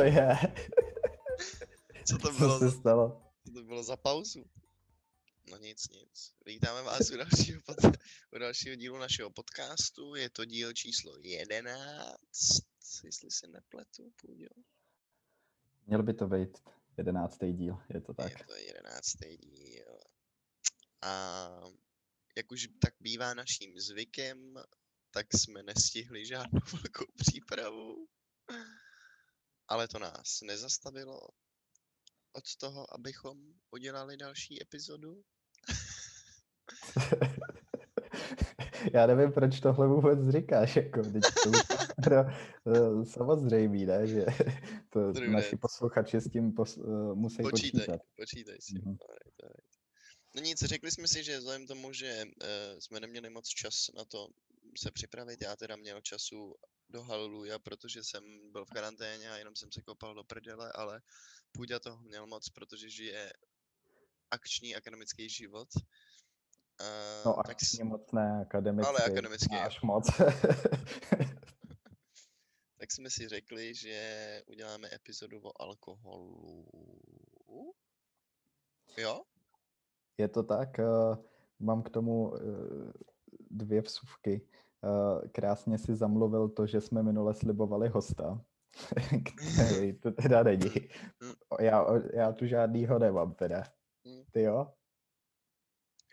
Co je? Co to Co bylo, se za, stalo? co to bylo za pauzu? No nic, nic. Vítáme vás u dalšího, pod, u dalšího dílu našeho podcastu. Je to díl číslo 11, jestli se nepletu, půjdu. Měl by to být jedenáctý díl, je to tak. Je to 11. díl. A jak už tak bývá naším zvykem, tak jsme nestihli žádnou velkou přípravu. Ale to nás nezastavilo od toho, abychom udělali další epizodu. Já nevím, proč tohle vůbec říkáš, jako teď to no, eh, samozřejmý, ne, že to Druhý naši posluchači s tím pos, uh, musí Počítaj, počítat. počítaj s tím. Alright, alright. No nic, řekli jsme si, že vzhledem k tomu, že uh, jsme neměli moc čas na to se připravit, já teda měl času do haleluja, protože jsem byl v karanténě a jenom jsem se kopal do prdele, ale Půjďa toho měl moc, protože žije akční akademický život. Uh, No tak, s- akčně moc ne, akademicky. Ale akademicky jo. Až moc. tak jsme si řekli, že uděláme epizodu o alkoholu. Jo? Je to tak, uh, mám k tomu uh, dvě vsuvky. Uh, krásně si zamluvil to, že jsme minule slibovali hosta, který to teda není. Já, já tu žádnýho nemám teda. Mm. Ty jo?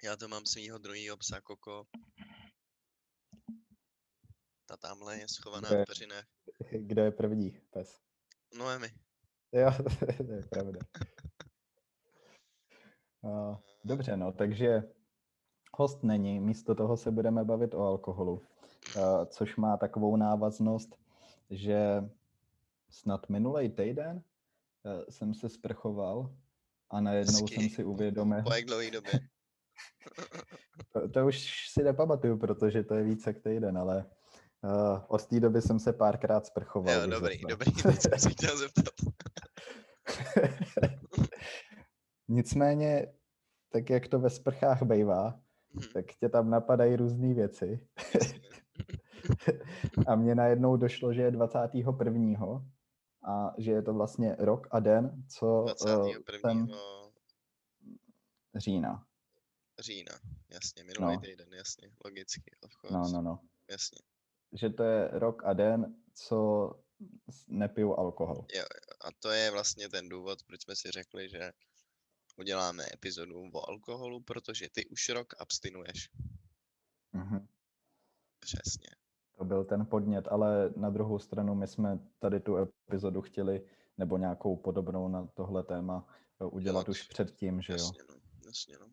Já to mám svýho druhýho psa Koko. Ta tamhle je schovaná Kde? v peřinách. Kdo je první pes? No je mi. Jo, to je pravda. Uh, dobře, no, takže host není, místo toho se budeme bavit o alkoholu, což má takovou návaznost, že snad minulý týden uh, jsem se sprchoval a najednou jsem Hezký. si uvědomil, Po jak dlouhý době? to, to už si nepamatuju, protože to je více jak týden, ale uh, od té doby jsem se párkrát sprchoval. Jo, dobrý, zase. dobrý, teď jsem se chtěl zeptat. Nicméně, tak jak to ve sprchách bývá, Hm, tak tě tam napadají různé věci. A mně najednou došlo, že je 21. a že je to vlastně rok a den, co eh, 21. jsem října. října, jasně, minulý No. týden, jasně, logicky, of course, No, no, no. jasně. Že to je rok a den, co nepiju alkohol. A to je vlastně ten důvod, proč jsme si řekli, že uděláme epizodu o alkoholu, protože ty už rok abstinuješ. Mhm. Přesně. To byl ten podnět, ale na druhou stranu my jsme tady tu epizodu chtěli, nebo nějakou podobnou na tohle téma, eh, udělat Dělat. už předtím, že jo. Jasně, no, jasně, no.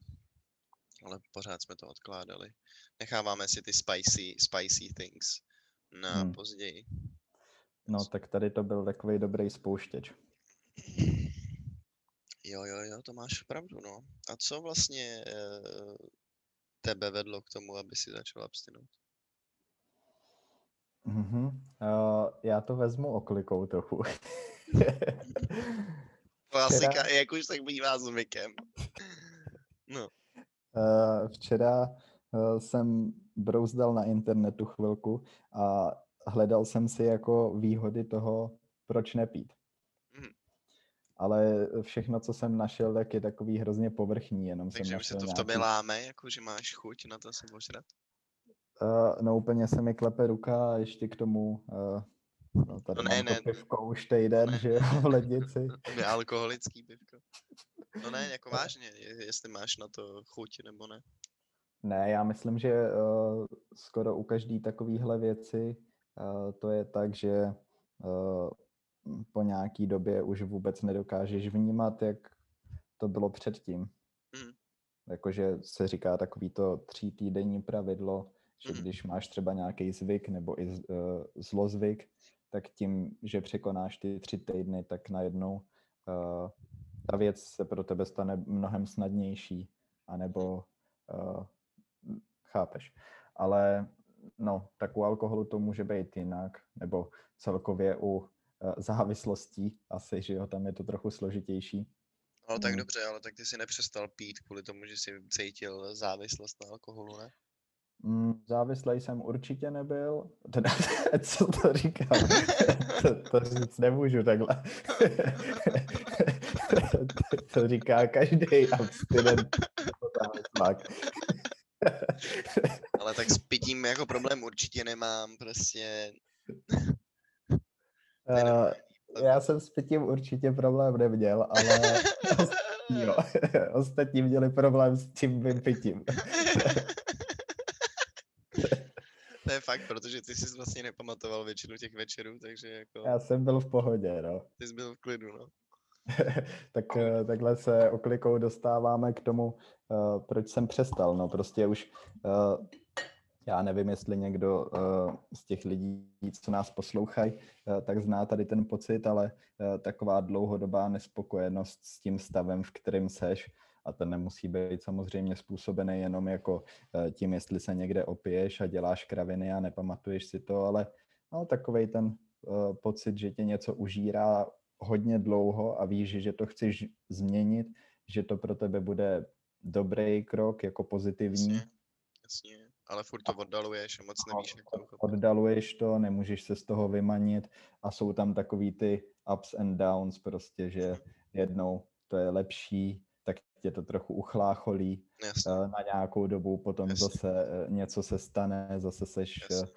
Ale pořád jsme to odkládali. Necháváme si ty spicy, spicy things na Hmm. později. No, tak tady to byl takový dobrý spouštěč. Jo, jo, jo, to máš pravdu, no. A co vlastně e, tebe vedlo k tomu, aby si začal abstinout? Mhm. Uh, já to vezmu oklikou trochu. Klasika, jak už tak bývá zvykem. No, Uh, včera uh, jsem brouzdal na internetu chvilku a hledal jsem si jako výhody toho, proč nepít. Mhm. Ale všechno, co jsem našel, tak je takový hrozně povrchní, jenom jsem takže už se to v tobě nějaký- láme, jako že máš chuť na to si ožrat. Uh, no úplně se mi klepe ruka a ještě k tomu uh, no, tady No ne, to ne, pivko už týden, ne. že v lednici. Nealkoholický pivko. No ne, jako vážně, je- jestli máš na to chuť nebo ne. Ne, já myslím, že uh, skoro u každé takovéhle věci uh, to je tak, že uh, po nějaký době už vůbec nedokážeš vnímat, jak to bylo předtím. Mhm. Jakože se říká takový to tří týdenní pravidlo, že Mhm. když máš třeba nějaký zvyk nebo i z- uh, zlozvyk, tak tím, že překonáš ty tři týdny, tak najednou uh, ta věc se pro tebe stane mnohem snadnější, anebo uh, chápeš. Ale no, tak u alkoholu to může být jinak, nebo celkově u uh, závislostí asi, že jo, tam je to trochu složitější. Ale tak Mm. dobře, ale tak ty si nepřestal pít kvůli tomu, že jsi cítil závislost na alkoholu, ne? Mm, závislý jsem určitě nebyl. Teda, co to říkám? to, to říct nemůžu takhle. to říká každý abstinent. Ale tak s pitím jako problém určitě nemám, prostě. Uh, já jsem s pitím určitě problém neměl, ale jo, ostatní měli problém s tím mým pitím. Je fakt, protože ty jsi vlastně nepamatoval většinu těch večerů, takže jako... Já jsem byl v pohodě, no. Ty jsi byl v klidu, no. tak eh, takhle se oklikou dostáváme k tomu, uh, proč jsem přestal. No prostě už uh, já nevím, jestli někdo uh, z těch lidí, co nás poslouchají, tak zná tady ten pocit, ale taková dlouhodobá nespokojenost s tím stavem, v kterém seš, a ten nemusí být samozřejmě způsobený jenom jako uh, tím, jestli se někde opiješ a děláš kraviny a nepamatuješ si to, ale no, takový ten uh, pocit, že tě něco užírá hodně dlouho a víš, že to chceš změnit, že to pro tebe bude dobrý krok, jako pozitivní. Jasně, jasně ale furt to oddaluješ a moc nevíš, jak to uchopit. Oddaluješ to, nemůžeš se z toho vymanit a jsou tam takový ty ups and downs prostě, že jednou to je lepší, tě to trochu uchlácholí Jasně. Eh, na nějakou dobu, potom Jasně. zase eh, něco se stane, zase seš eh, Jasně.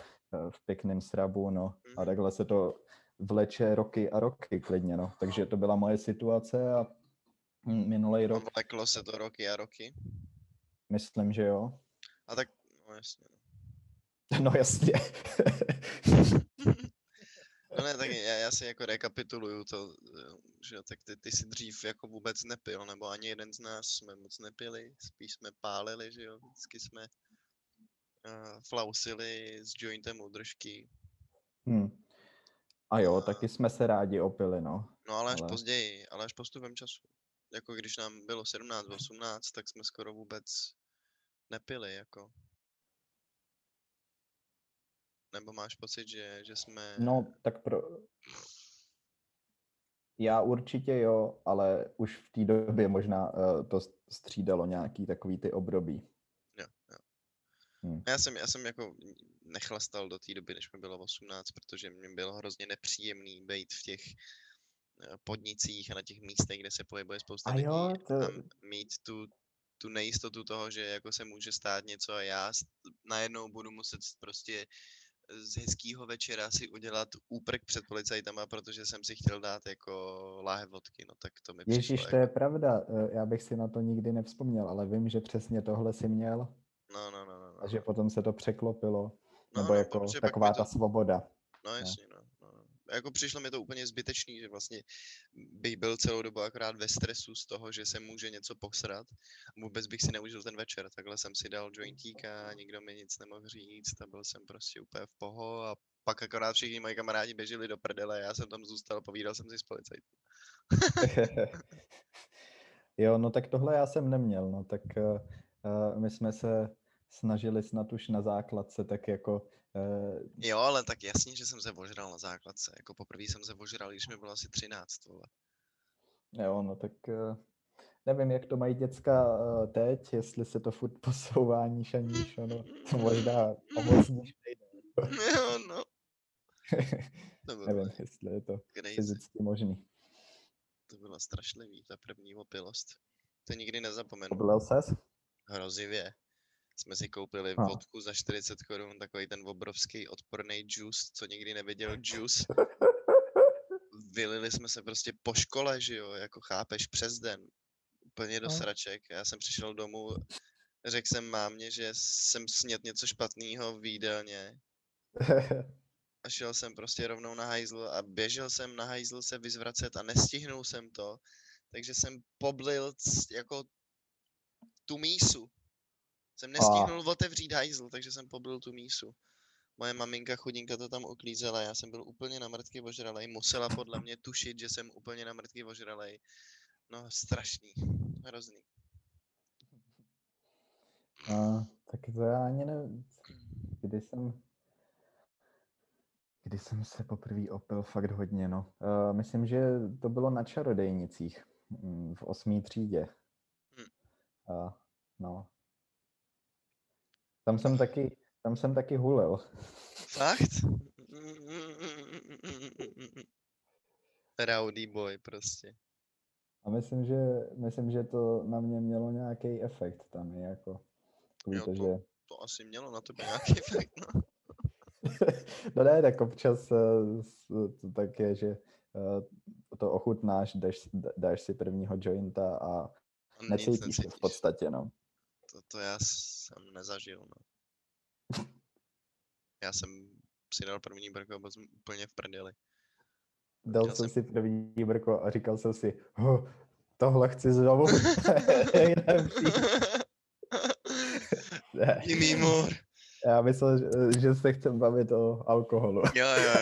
v pěkném srabu, no. A mhm. takhle se to vleče roky a roky klidně, no. Takže to byla moje situace a minulý rok... Vleklo se to roky a roky? Myslím, že jo. A tak jasně. No, no jasně. no ne, tak já, já si jako rekapituluju to, že tak ty, ty si dřív jako vůbec nepil, nebo ani jeden z nás jsme moc nepili, spíš jsme pálili, že jo, vždycky jsme uh, flausili s jointem udržky. Hmm. A jo, a... taky jsme se rádi opili, no. No ale až ale... později, ale až postupem času. Jako když nám bylo 17, 18, tak jsme skoro vůbec nepili, jako. Nebo máš pocit, že, že jsme... No, tak pro... Já určitě jo, ale už v té době možná uh, to střídalo nějaký takový ty období. Jo, jo. Hmm. Já jsem, já jsem jako nechlastal do té doby, než mi bylo 18, protože mě bylo hrozně nepříjemný být v těch eh, podnicích a na těch místech, kde se pohybuje spousta lidí jo, to... a mít tu, tu nejistotu toho, že jako se může stát něco a já najednou budu muset prostě z hezkého večera si udělat úprk před policajtama, protože jsem si chtěl dát jako láhev vodky, no tak to mi Ježíš, přišlo, to jako... je pravda, eh, já bych si na to nikdy nevzpomněl, ale vím, že přesně tohle si měl. No, no, no, no. no. A že potom se to překlopilo, no, nebo no, jako taková ta to... svoboda. No jasně, no jako přišlo mi to úplně zbytečný, že vlastně bych byl celou dobu akorát ve stresu z toho, že se může něco posrat. Vůbec bych si neužil ten večer. Takhle jsem si dal jointíka, nikdo mi nic nemohl říct a byl jsem prostě úplně v poho a pak akorát všichni moji kamarádi běželi do prdele, já jsem tam zůstal, povídal jsem si s policajtem. jo, no tak tohle já jsem neměl, no tak uh, my jsme se snažili snad už na základce tak jako Uh, jo, ale tak jasně, že jsem se ožral na základce. Jako poprvé jsem se ožral, když mi bylo asi 13, vole. Jo, no tak uh, nevím, jak to mají děcka uh, teď, jestli se to furt posouvá níž a níž, ono to možná níž nejde. jo, no. nevím, jestli je to crazy. fyzicky možný. To bylo strašlivý, ta první opilost. To nikdy nezapomenu. Oblil ses? Hrozivě jsme si koupili no. vodku za 40 korun, takový ten obrovský odporný juice, co nikdy neviděl juice. Vylili jsme se prostě po škole, že jo, jako chápeš, přes den. Úplně do no. sraček. Já jsem přišel domů, řekl jsem mámě, že jsem snět něco špatného v jídelně. A šel jsem prostě rovnou na hajzl a běžel jsem na hajzl se vyzvracet a nestihnul jsem to. Takže jsem poblil jako tu mísu. Jsem nestihnul a... otevřít hajzl, takže jsem pobyl tu mísu. Moje maminka chudinka to tam uklízela, já jsem byl úplně na mrtky ožralej, musela podle mě tušit, že jsem úplně na mrtky ožralej. No, strašný, hrozný. A, tak to já ani nevím, kdy jsem, kdy jsem se poprvé opil fakt hodně, no. Uh, myslím, že to bylo na čarodejnicích mm, v osmý třídě. Hmm. Uh, no, tam jsem taky, Tam jsem taky hulil. Fakt? Rowdy boy prostě. A myslím, že, myslím, že to na mě mělo nějaký efekt tam, je jako. Jo, to- že... To asi mělo na tebe nějaký efekt, no. no ne, tak občas eh, to tak je, že eh, to ochutnáš, dáš, dáš si prvního jointa a necítíš to v podstatě, no. To, to já jsem nezažil, no. Já jsem si dal první brko a byl jsem úplně v prdeli. Dal jsem jsem- si první brko a říkal jsem si, "Ho, tohle chci znovu. Jdem si." Ne, Give me more. Já myslel, že- že se chcem bavit o alkoholu. Jo, jo,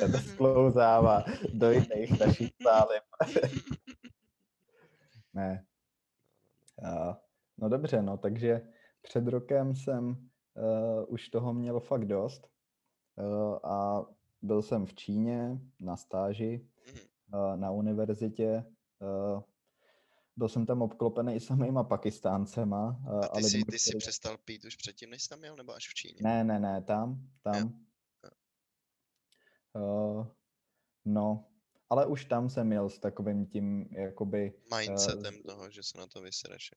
jo. to sklouzává do jiných našich sálem. ne. Uh, no dobře, no, takže před rokem jsem uh, už toho měl fakt dost uh, a byl jsem v Číně na stáži uh, na univerzitě. Uh, byl jsem tam obklopený i samýma Pakistáncema. Uh, A ty lidma, jsi, ty jsi který- přestal pít už předtím, než jsi tam jel, nebo až v Číně? ne, ne, ne, tam, tam. Uh, no, ale už tam jsem měl s takovým tím, jakoby, Mindsetem toho, že se na to vysereš.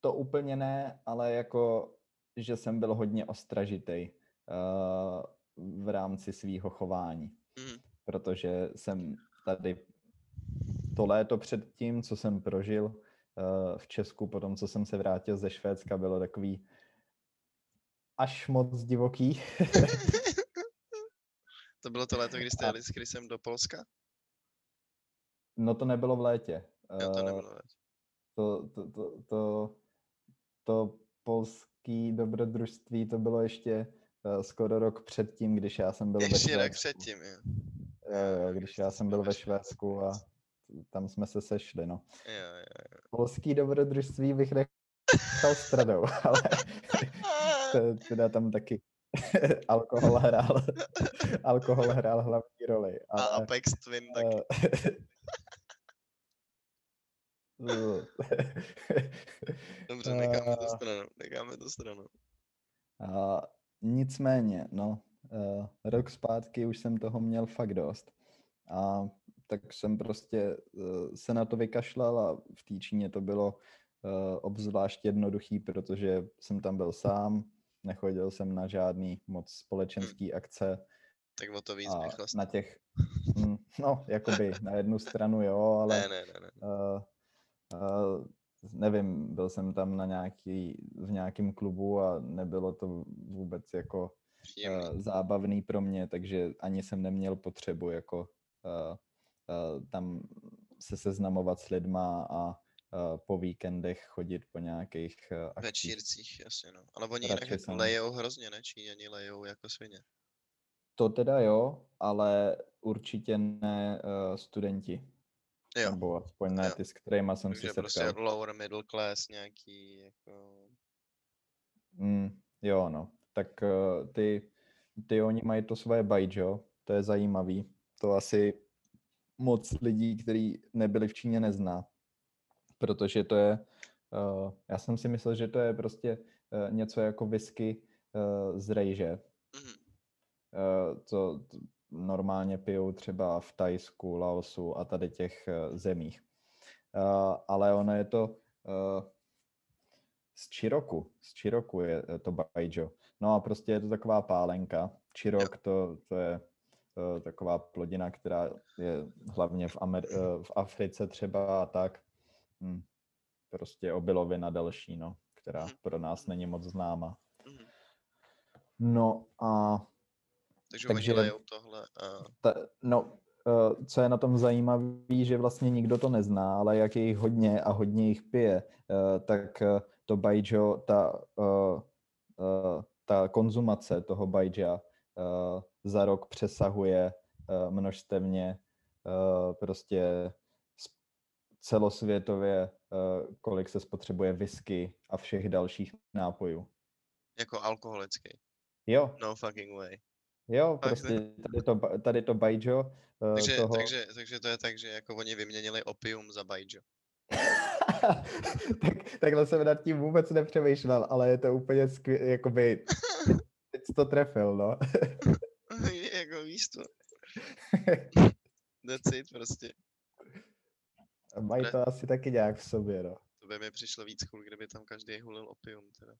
To úplně ne, ale jako, že jsem byl hodně ostražitej uh, v rámci svýho chování, Mhm. protože jsem tady to léto před tím, co jsem prožil uh, v Česku, potom, co jsem se vrátil ze Švédska, bylo takový až moc divoký. to bylo to léto, kdy jste jeli s Chrisem do Polska? no to nebylo v létě. Jo, to Eh, nebylo léto. to, to, to, to, to polský dobrodružství, to bylo ještě uh, skoro rok předtím, když já jsem byl ve Ještě rok Švédsku. předtím, jo. Jo, jo, když já se jsem byl ve ve Švédsku a tam jsme se sešli, no. Jo, jo. Polský dobrodružství bych nechal stranou, ale to- teda tam taky alkohol hrál, alkohol hrál hlavní roli. A Ale, Apex Twin taky. Eh, Dobře, necháme to a- stranou, necháme to stranou. A nicméně, no, uh, rok zpátky už jsem toho měl fakt dost. A tak jsem prostě uh, se na to vykašlal a v té Číně to bylo uh, obzvlášť jednoduchý, protože jsem tam byl sám, nechodil jsem na žádný moc společenský akce Tak o to víc bych chlast. na těch, mm, no, jakoby na jednu stranu jo, ale Ne, ne, ne, ne. uh, uh, nevím, byl jsem tam na nějaký, v nějakém klubu a nebylo to vůbec jako Příjemný. uh, zábavný pro mě, takže ani jsem neměl potřebu jako uh, uh, tam se seznamovat s lidma a uh, po víkendech chodit po nějakých uh, akcích. Večírcích, jasně no. Ale oni jinak jsem- lejou hrozně, ne? Číňani lejou jako svině. To teda jo, ale určitě ne uh, studenti. Jo, Nebo aspoň ne jo. ty, s kterými jsem takže se prostě setkal. lower middle class nějaký, jako... Mm, jo, no. Tak uh, ty, ty oni mají to svoje bajjo, to je zajímavý. To asi moc lidí, kteří nebyli v Číně, nezná. Protože to je, uh, já jsem si myslel, že to je prostě uh, něco jako whisky uh, z rejže. Mhm. Uh, to, to normálně pijou třeba v Tajsku, Laosu a tady těch uh, zemích. Uh, ale ono je to uh, z Čiroku. Z Čiroku je eh, to bajjo. No a prostě je to taková pálenka. Čirok to, to je taková plodina, která je hlavně v, Amer- v Africe třeba a tak. Hm. Prostě obilovina další, no, která Mhm. pro nás není moc známa. Mhm. No a Takže, Takže- oni lejou tohle a... ta, no, eh, co je na tom zajímavé, že vlastně nikdo to nezná, ale jak je jich hodně a hodně jich pije, eh, tak eh, to bajjo, ta, ta konzumace toho bajja za rok přesahuje množstevně prostě celosvětově, kolik se spotřebuje whisky a všech dalších nápojů. Jako alkoholický. Jo, No fucking way. Jo, prostě tady to, tady to bajjo eh, Takže, toho... takže, takže to je tak, že jako oni vyměnili opium za bajjo. tak, takhle jsem nad tím vůbec nepřemýšlel, ale je to úplně skvělé, jakoby, teď to trefil, no. jako víš to. That's it prostě. A Mají Ne. to asi taky nějak v sobě, no. To by mi přišlo víc cool, kdyby tam každý hulil opium teda.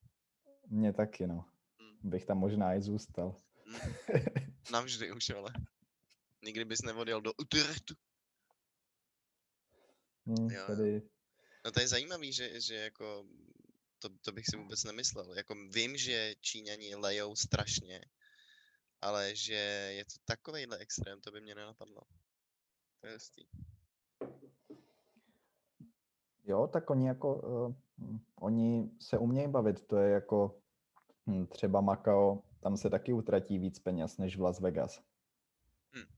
Mně taky, no. Mm. Bych tam možná i zůstal. Navždy už, ale. Nikdy bys neodjel do Utrechtu. Hm, Jo, tady, No to je zajímavý, že, že jako to, to bych si vůbec nemyslel. Jako vím, že Číňani lejou strašně, ale že je to takovejhle extrém, to by mě nenapadlo. To je hustý. jo, tak oni jako, uh, oni se umějí bavit, to je jako hm, třeba Macao, tam se taky utratí víc peněz než v Las Vegas. Hm.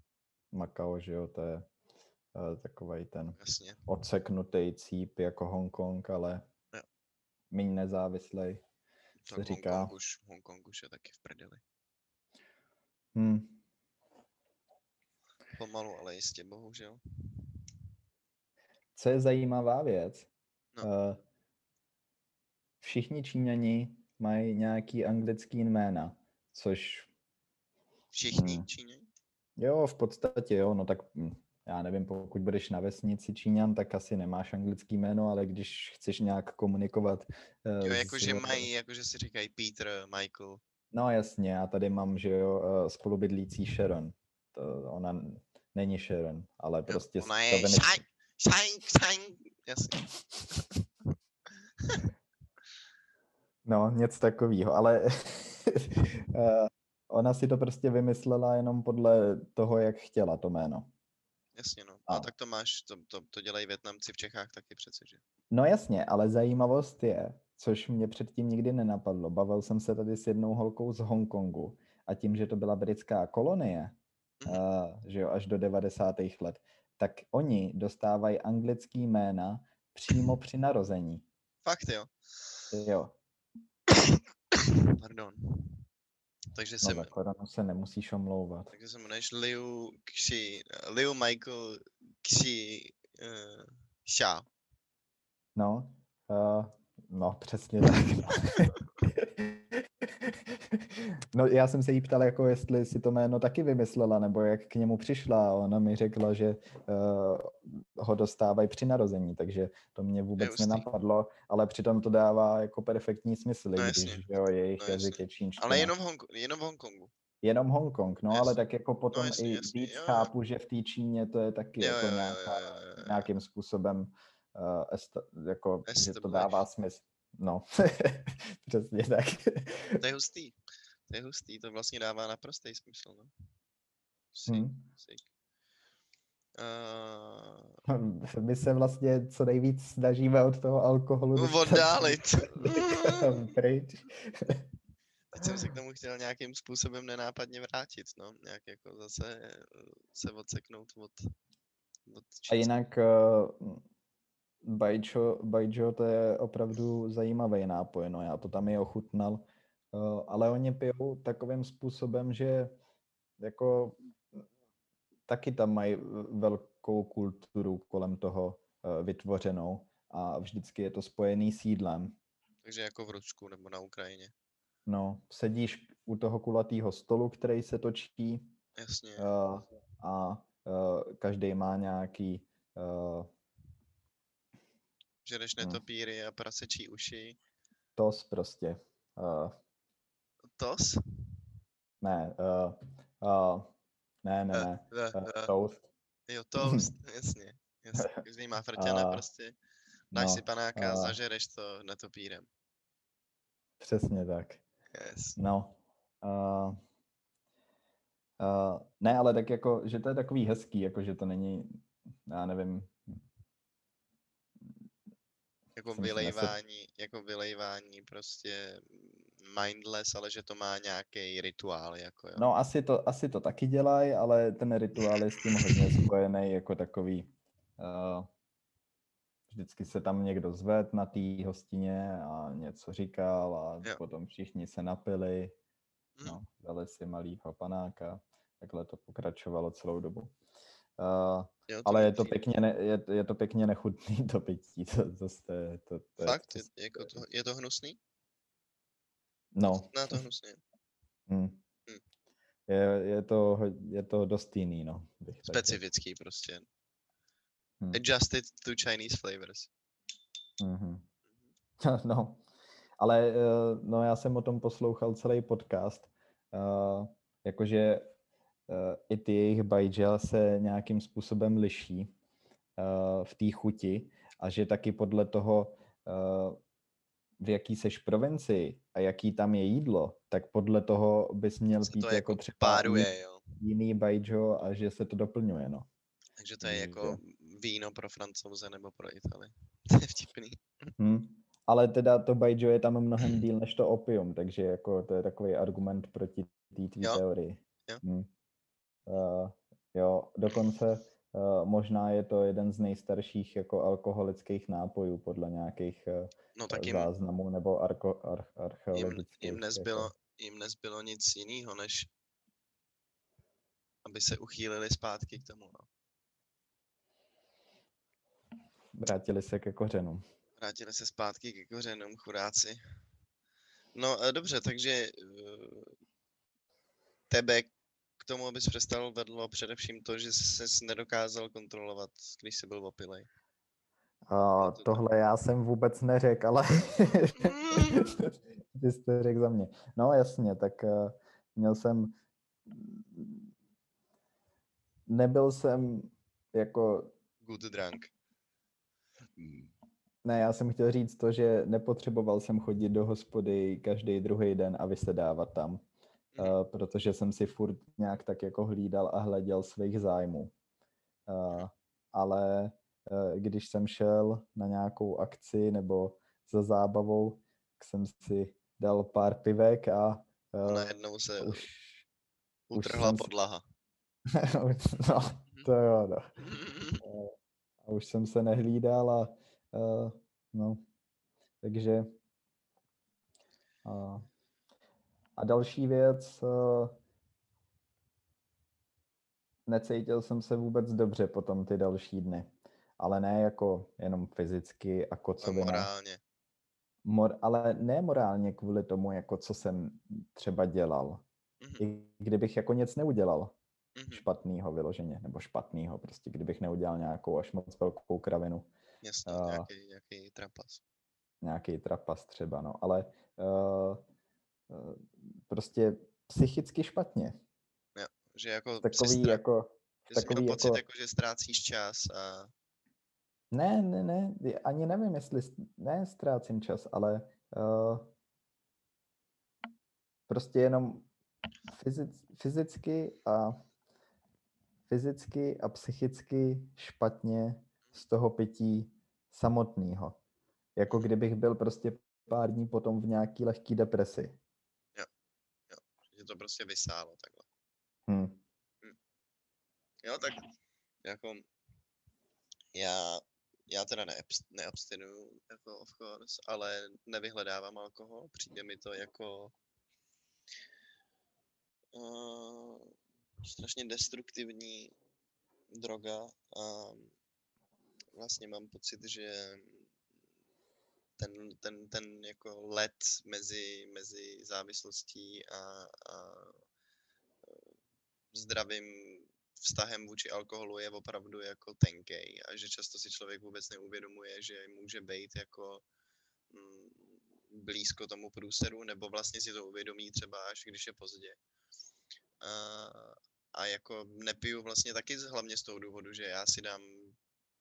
Macao, že jo, to je uh, takový ten Jasně. odseknutý cíp jako Hongkong, ale Jo. méně nezávislej, se Tak říká. Hongkong už, Hongkong už je taky v prdeli. Hm, Pomalu, ale jistě, bohužel. Co je zajímavá věc, No. eh, všichni Číňani mají nějaký anglický jména, což Všichni Hmm. Číňani? jo, v podstatě jo, no tak hm, já nevím, pokud budeš na vesnici Číňan, tak asi nemáš anglický jméno, ale když chceš nějak komunikovat eh, Jo, jakože mají, jakože si říkají Peter, Michael. No jasně, já tady mám, že jo, eh, spolubydlící Sharon. To, ona není Sharon, ale Jo, prostě ona to je vymysl- Shine, Shine, Shine. Jasně. No, něco takového, ale ona si to prostě vymyslela jenom podle toho, jak chtěla to jméno. Jasně, no. A- A tak to máš, to, to, to dělají Větnamci v Čechách taky přece, že? No jasně, ale zajímavost je, což mě předtím nikdy nenapadlo. Bavil jsem se tady s jednou holkou z Hongkongu a tím, že to byla britská kolonie, Mhm. uh, že jo, až do 90. let, tak oni dostávají anglický jména přímo při narození. Fakt jo. Jo, Pardon. Takže no jsem, koronu se nemusíš omlouvat. takže se jmenuješ Liu Xi, Liu Michael Xi uh, Xia. No, uh, no přesně tak. No já jsem se jí ptal, jako jestli si to jméno taky vymyslela, nebo jak k němu přišla. Ona mi řekla, že uh, ho dostávají při narození, takže to mě vůbec hustý. nenapadlo, ale přitom to dává jako perfektní smysl, i No když že jo, jejich no jazyk je čínština. Ale jenom v, Hong, jenom v Hongkongu. Jenom Hongkong, no ale Jasně. tak jako potom jasně, i jasně, víc jo, jo. chápu, že v té Číně to je taky Jo, jako jo, jo, nějaká, jo, jo, jo. nějakým způsobem uh, esta, jako, že to dává smysl. No, přesně tak. To je hustý. To je hustý, to vlastně dává naprostý smysl, no. Sick, Hmm. sick. Uh, My se vlastně co nejvíc snažíme od toho alkoholu oddálit. pryč. Teď jsem se k tomu chtěl nějakým způsobem nenápadně vrátit, no. Nějak jako zase se odseknout od, od A jinak uh, Bajčo, Bajčo to je opravdu zajímavý nápoj, no já to tam i ochutnal, uh, ale oni pijou takovým způsobem, že jako taky tam mají velkou kulturu kolem toho uh, vytvořenou a vždycky je to spojený s jídlem. Takže jako v Rusku nebo na Ukrajině. No, sedíš u toho kulatého stolu, který se točí Jasně. uh, a uh, každý má nějaký uh, Žereš netopíry a prasečí uši. tos prostě. Uh, Tos? ne, uh, uh, ne, ne, ne, Uh, uh, uh, toast. jo, toast, jasně. jasně. Každý má frťana A, prostě. Dáš no, si panáka a a- zažereš to netopírem. Přesně tak. Yes. No. Uh, uh, ne, ale tak jako, že to je takový hezký, jako že to není, já nevím, Jako vylejvání, jako vylejvání prostě mindless, ale že to má nějaký rituál, jako jo. no asi to, asi to taky dělají, ale ten rituál je s tím hodně spojený jako takový, uh, vždycky se tam někdo zve na té hostině a něco říkal a Jo. potom všichni se napili, Mhm. no, dali si malýho panáka, takhle to pokračovalo celou dobu. Uh, Jo, to ale je to, pěkně ne, je, je to pěkně nechutný to pití. To, to, to, je- to, to, Fakt? Je, Je, jako to, je to hnusný? no, Na to hnusně. hm. Hm. je, je, to, je to dost jiný, no. Specifický prostě. Hm. Adjusted to Chinese flavors. Mhm. No, ale eh, no, já jsem o tom poslouchal celý podcast, eh, jakože i ty jejich bajžel se nějakým způsobem liší eh, v té chuti a že taky podle toho, eh, v jaký seš provincii a jaký tam je jídlo, tak podle toho bys měl pít to jako jako třeba páruje, jo. jiný bajžo a že se to doplňuje, no. Takže to je že- jako víno pro francouze nebo pro Itali. To je vtipný. Hm. Ale teda to bajjo je tam mnohem díl než to opium, takže jako to je takový argument proti té teorii. jo. Hm. Uh, jo, dokonce uh, možná je to jeden z nejstarších jako alkoholických nápojů podle nějakých uh, No tak jim, záznamů nebo arko, ar, jim, archeologických. jim, nezbylo, Jako. jim nezbylo nic jiného, než aby se uchýlili zpátky k tomu. No. Vrátili se ke kořenům. Vrátili se zpátky ke kořenům, chudáci. No eh, dobře, takže eh, tebe k tomu, abys přestal vedlo především to, že jsi nedokázal kontrolovat, když jsi byl opilej. Uh, to tohle já jsem vůbec neřekl, ale ty jsi to řekl za mě. No jasně, tak uh, měl jsem, nebyl jsem jako, Good drunk. ne, já jsem chtěl říct to, že nepotřeboval jsem chodit do hospody každý druhý den a vysedávat tam. Uh, protože jsem si furt nějak tak jako hlídal a hleděl svých zájmů. Uh, ale uh, když jsem šel na nějakou akci nebo za zábavou, tak jsem si dal pár pivek a uh, najednou se už, už utrhla si- podlaha. no, to jo, no. A už jsem se nehlídal a uh, no, takže a, a další věc, uh, necítil jsem se vůbec dobře potom ty další dny, ale ne jako jenom fyzicky a A kocovina, morálně. mor, ale ne morálně kvůli tomu, jako co jsem třeba dělal. Mhm, I kdybych jako nic neudělal, mhm, špatného vyloženě, nebo špatného, prostě kdybych neudělal nějakou až moc velkou kravinu, Jasně, a- nějaký, nějaký trapas. nějaký trapas třeba, no, ale uh, uh, prostě psychicky špatně. Že jako Takový stra- jako, že jsi měl takový pocit, jako- jako, že ztrácíš čas a ne, ne, ne, ani nevím, jestli, ne, ztrácím čas, ale uh, prostě jenom fyzic, fyzicky a fyzicky a psychicky špatně z toho pití samotného. Jako kdybych byl prostě pár dní potom v nějaký lehký depresi. To prostě vysálo takhle. Hm. Jo, tak jako já, já teda neabs- neabstinuju, jako of course, ale nevyhledávám alkohol, přijde mi to jako uh, strašně destruktivní droga a vlastně mám pocit, že ten, ten, ten jako let mezi, mezi závislostí a, a eh, zdravým vztahem vůči alkoholu je opravdu jako tenkej a že často si člověk vůbec neuvědomuje, že může být jako mm, blízko tomu průseru, nebo vlastně si to uvědomí třeba až když je pozdě. A, a jako nepiju vlastně taky hlavně z toho důvodu, že já si dám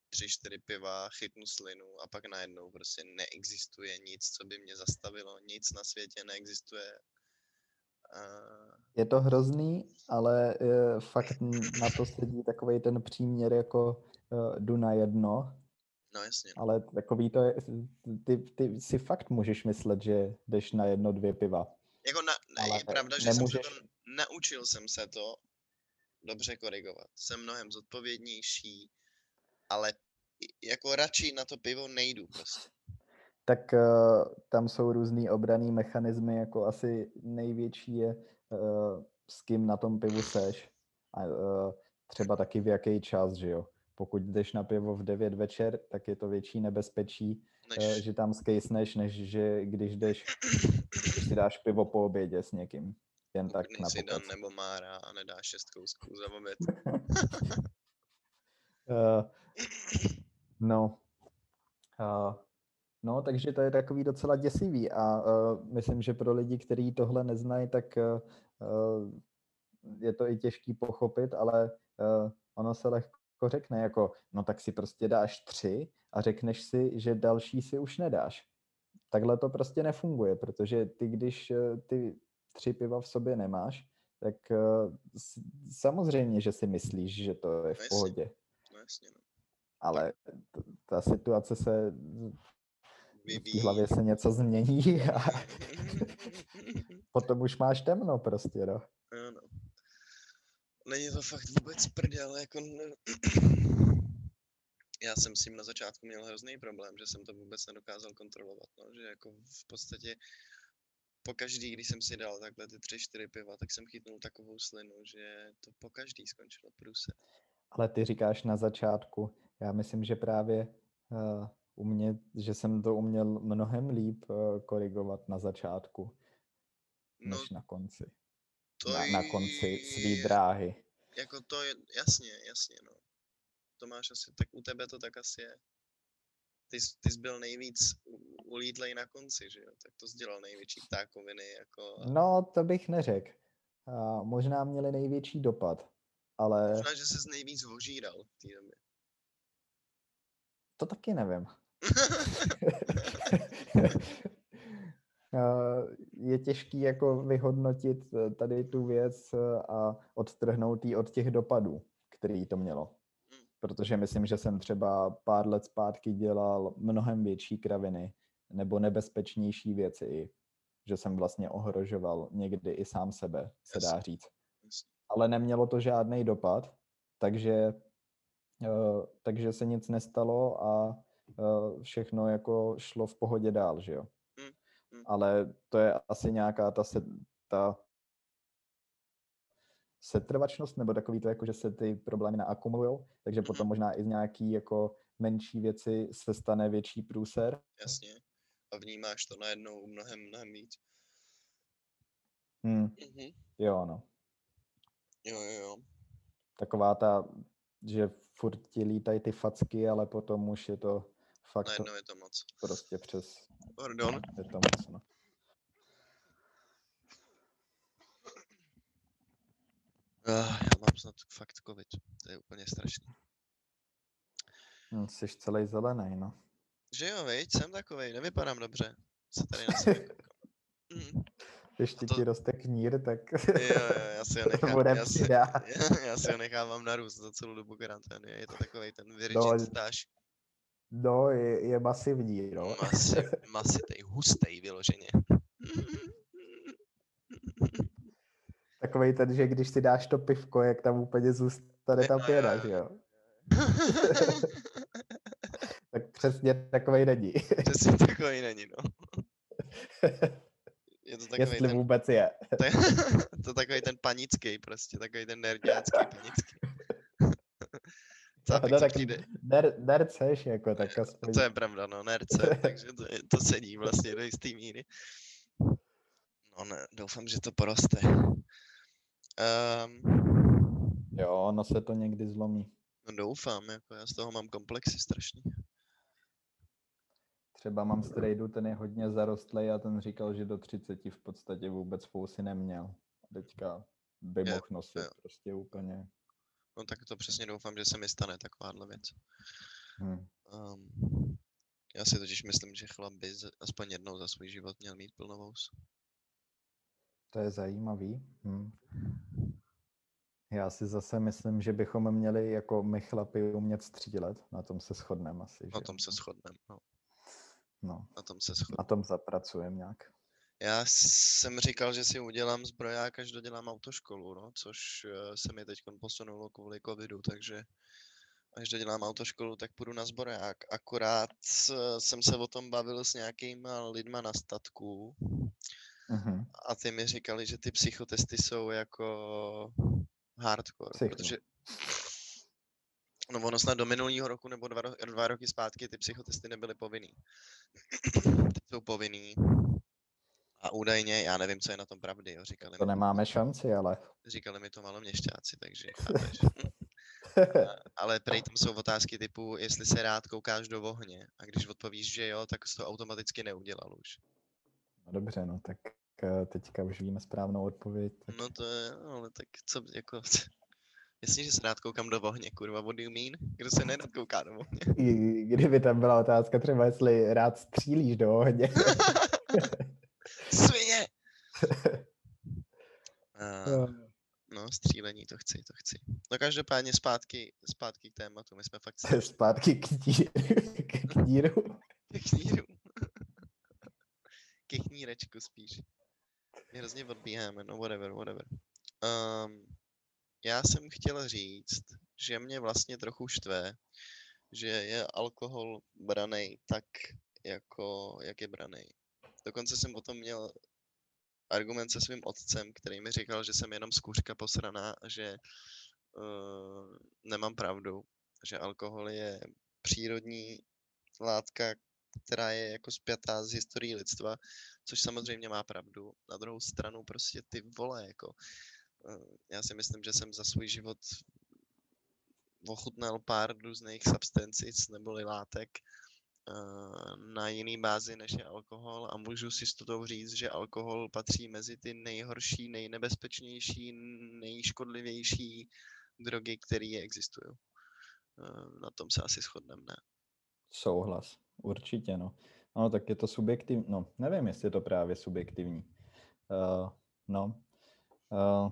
tři, čtyři piva, chytnu slinu a pak najednou prostě neexistuje nic, co by mě zastavilo, nic na světě neexistuje. A, Je to hrozný, ale uh, fakt na to sedí takový ten příměr jako uh, jdu na jedno, no jasně, ale takový to je, ty, ty si fakt můžeš myslet, že jdeš na jedno, dvě piva. Jako na, ne, Ale je pravda, že jsem se nemůžeš- to, naučil jsem se to dobře korigovat. Jsem mnohem zodpovědnější, ale jako radši na to pivo nejdu prostě. tak uh, tam jsou různý obraný mechanismy, jako asi největší je, uh, s kým na tom pivu seš. A, uh, třeba taky v jaký čas, že jo. Pokud jdeš na pivo v 9 večer, tak je to větší nebezpečí, Než, že tam skejsneš, než že když jdeš, když si dáš pivo po obědě s někým. Jen tak pokud na nejsi Dan nebo Mára a nedáš šest kousků za oběd. Eh, no. Uh, no, takže to je takový docela děsivý a uh, myslím, že pro lidi, kteří tohle neznají, tak uh, je to i těžký pochopit, ale uh, ono se lehko řekne jako, no tak si prostě dáš tři a řekneš si, že další si už nedáš. Takhle to prostě nefunguje, protože ty, když uh, ty tři piva v sobě nemáš, tak uh, s- samozřejmě, že si myslíš, že to je v jasně. pohodě No jasně, no. Ale ta situace se v hlavě se něco změní a potom už máš temno prostě, no. Ano. Není to fakt vůbec prdel, jako... Já jsem s tím na začátku měl hrozný problém, že jsem to vůbec nedokázal kontrolovat, no, že jako v podstatě po každý, když jsem si dal takhle ty tři, čtyři piva, tak jsem chytnul takovou slinu, že to po každý skončilo průse. Ale ty říkáš na začátku, já myslím, že právě uh, u mě, že jsem to uměl mnohem líp uh, korigovat na začátku, No než na konci. to Na, na konci své je- dráhy. Jako to je, jasně, jasně, no. To máš asi, tak u tebe to tak asi je. Ty, jsi- ty jsi byl nejvíc u- ulítlej na konci, že jo? Tak to jsi dělal největší ptákoviny, jako... a No, to bych neřekl. Uh, možná měli největší dopad, ale Možná, že jsi nejvíc ožíral v té době. To taky nevím. Je těžký jako vyhodnotit eh, tady tu věc eh, a odtrhnout ji od těch dopadů, který to mělo. Mm. Protože myslím, že jsem třeba pár let zpátky dělal mnohem větší kraviny nebo nebezpečnější věci, i, že jsem vlastně ohrožoval někdy i sám sebe, se dá říct. Ale nemělo to žádný dopad, takže, takže se nic nestalo a eh, všechno jako šlo v pohodě dál, že jo. Mm, mm. Ale to je asi nějaká ta, se, ta setrvačnost, nebo takový to, jako, že se ty problémy naakumulujou, takže potom možná i z nějaký jako menší věci se stane větší průser. Jasně. A vnímáš to najednou mnohem, mnohem víc. Hmm, Mhm. jo, no. Jo, jo, jo. Taková ta, že furt ti lítají ty facky, ale potom už je to fakt Najednou je to moc. prostě přes, Pardon. je to moc, no. Ah, já mám snad fakt covid. To je úplně strašný. Hm, Jsi celý zelený, no. Že jo, viď? Jsem takovej, nevypadám dobře. Se tady na sebe. Mhm. Ještě to- ti roste knír, tak Jo, jo, já si ho nechám, bude já si, přidá. já si ho nechávám narůst za celou dobu karantény. Je to takovej ten No, virgin stáž. No, je, je masivní, no. Masi, masitej, hustej vyloženě. Takový ten, že když si dáš to pivko, jak tam úplně zůstane ta pěna, že jo? Tak přesně takovej není. Přesně takový není, no. Je to takový Jestli ten, vůbec je. to, je, to takový ten panický prostě, takový ten nerdácký panický. Co, tak No, to tak ner, nerd seš, jako tak aspoň. to je pravda, no, nerce, takže to, to sedí vlastně do jistý míry. No ne, doufám, že to poroste. Um, Jo, ono se to někdy zlomí. no doufám, jako já z toho mám komplexy strašný. Třeba mám strejdu, ten je hodně zarostlej a ten říkal, že do 30 v podstatě vůbec fousy neměl. Teďka by Je, mohl nosit jo. prostě úplně. No tak to přesně doufám, že se mi stane takováhle věc. Hm. Um, já si totiž myslím, že chlap by z- aspoň jednou za svůj život měl mít plnovous. To je zajímavý. Hm. Já si zase myslím, že bychom měli jako my chlapi umět střílet. Na tom se shodneme asi. Na že tom jo? se shodneme, no. No, Na tom se shodneme. na tom zapracujeme nějak. Já jsem říkal, že si udělám zbroják, až dodělám autoškolu, no, což eh, se mi teď posunulo kvůli covidu, takže až dodělám autoškolu, tak půjdu na zbroják. Akorát eh, jsem se o tom bavil s nějakýma lidma na statku Mhm. a ty mi říkali, že ty psychotesty jsou jako hardcore, Psycho. protože No ono snad do minulého roku nebo dva, ro- dva roky zpátky ty psychotesty nebyly povinný. Teď jsou povinný. A údajně, já nevím, co je na tom pravdy, jo, říkali, To mi, nemáme šanci, ale říkali mi to maloměšťáci, takže chápeš. A- Ale prej tam jsou otázky typu, jestli se rád koukáš do ohně. A když odpovíš, že jo, tak jsi to automaticky neudělal už. no dobře, no tak eh, teďka už víme správnou odpověď. Tak No to je, ale tak co, jako... Jasně, že se rád koukám do ohně, kurva, what do you mean? Kdo se nerad kouká do ohně? I- Kdyby tam byla otázka třeba, jestli rád střílíš do ohně. Svině! Uh, no, střílení, to chci, to chci. No každopádně zpátky, zpátky k tématu, my jsme fakt Zpátky k kníru. K kníru. ke kníru. ke knírečku spíš. My hrozně odbíháme, no whatever, whatever. Um, já jsem chtěl říct, že mě vlastně trochu štve, že je alkohol branej tak, jako, jak je branej. Dokonce jsem o tom měl argument se svým otcem, který mi říkal, že jsem jenom skůřka posraná a že uh, nemám pravdu, že alkohol je přírodní látka, která je jako spjatá s historií lidstva, což samozřejmě má pravdu. Na druhou stranu prostě ty vole, jako já si myslím, že jsem za svůj život ochutnal pár různých substancis neboli látek eh, na jiný bázi než je alkohol a můžu si s toho říct, že alkohol patří mezi ty nejhorší, nejnebezpečnější, nejškodlivější drogy, které existují. Eh, Na tom se asi shodneme, ne? Souhlas, určitě, no. No, tak je to subjektivní, no, nevím, jestli je to právě subjektivní. Uh, no, uh,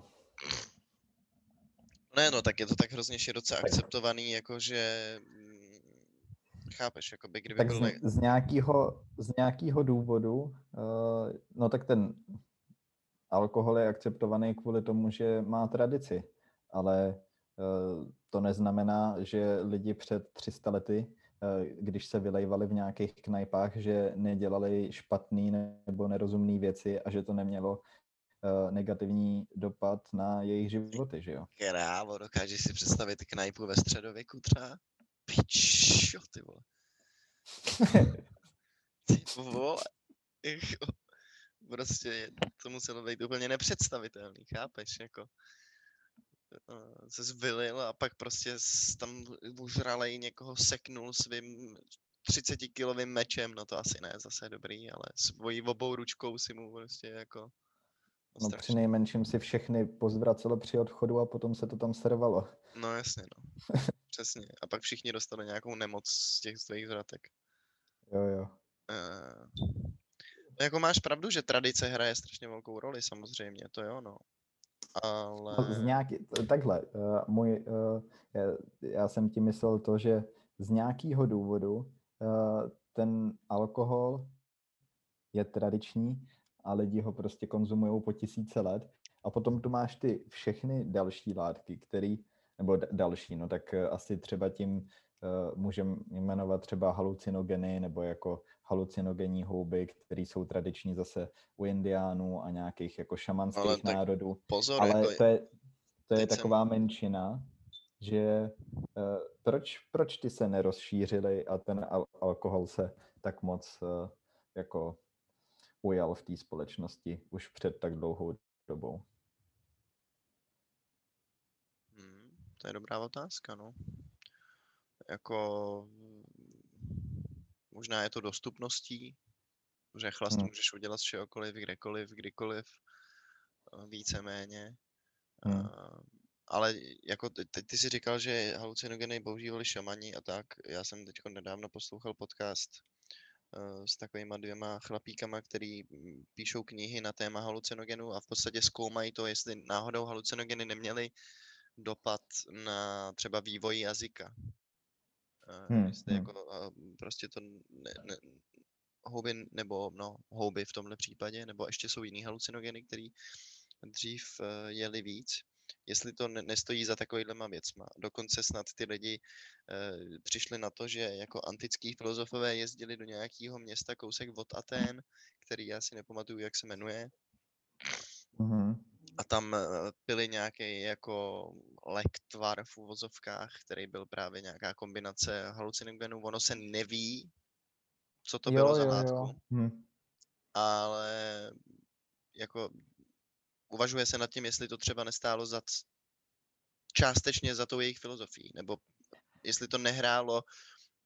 Ne, no, tak je to tak hrozně široce akceptovaný, jakože mm, chápeš, jakoby kdyby tak byl... z, ne- z, nějakého, z nějakého důvodu, uh, no tak ten alkohol je akceptovaný kvůli tomu, že má tradici, ale uh, to neznamená, že lidi před 300 lety, uh, když se vylejvali v nějakých knajpách, že nedělali špatný nebo nerozumné věci a že to nemělo negativní dopad na jejich životy, že jo? Krávo, dokážeš si představit knajpu ve středověku třeba? Pičo, ty vole. Ty vole. Jako, prostě to muselo být úplně nepředstavitelný, chápeš, jako. eh, Se zvylil a pak prostě tam užralej někoho seknul svým 30 kilovým mečem, no to asi ne zase dobrý, ale svojí obou ručkou si mu prostě jako... No při nejmenším si všechny pozvracelo při odchodu a potom se to tam servalo. No jasně, no. Přesně. A pak všichni dostali nějakou nemoc z těch svých zvratek. Jo, jo. Uh, jako máš pravdu, že tradice hraje strašně velkou roli, samozřejmě, to jo, no. Ale... No, z nějaký, takhle, uh, můj, uh, já, já jsem ti myslel to, že z nějakého důvodu uh, ten alkohol je tradiční a lidi ho prostě konzumují po tisíce let. A potom tu máš ty všechny další látky, které, nebo d- další, no tak uh, asi třeba tím uh, můžeme jmenovat třeba halucinogeny nebo jako halucinogenní houby, které jsou tradiční zase u indiánů a nějakých jako šamanských tak národů. Pozor, Ale jako, to je, to je teď jsem- taková menšina, že uh, proč, proč ty se nerozšířily a ten al- alkohol se tak moc uh, jako ujal v té společnosti už před tak dlouhou dobou? hmm, to je dobrá otázka, no. Jako... Možná je to dostupností, že chlast Hmm. můžeš udělat z čehokoliv, kdekoliv, kdykoliv, víceméně. Hmm. Eh, ale jako te- teď ty jsi říkal, že halucinogeny používali šamani a tak. Já jsem teď nedávno poslouchal podcast s takovýma dvěma chlapíkama, který mm, píšou knihy na téma halucinogenů a v podstatě zkoumají to, jestli náhodou halucinogeny neměly dopad na třeba vývoj jazyka. Eh, Hmm, jestli hmm. jako eh, prostě to ne, ne, houby, nebo no, houby v tomhle případě, nebo ještě jsou jiný halucinogeny, který dřív eh, jeli víc, jestli to ne, nestojí za takovýhlema věcma. Dokonce snad ty lidi eh, přišli na to, že jako antický filozofové jezdili do nějakého města kousek od Aten, který já si nepamatuju, jak se jmenuje, Mhm. a tam eh, pili nějaký jako lektvar v uvozovkách, který byl právě nějaká kombinace halucinogenů. Ono se neví, co to bylo za látku, Hm. ale jako uvažuje se nad tím, jestli to třeba nestálo za částečně za tou jejich filozofií, nebo jestli to nehrálo,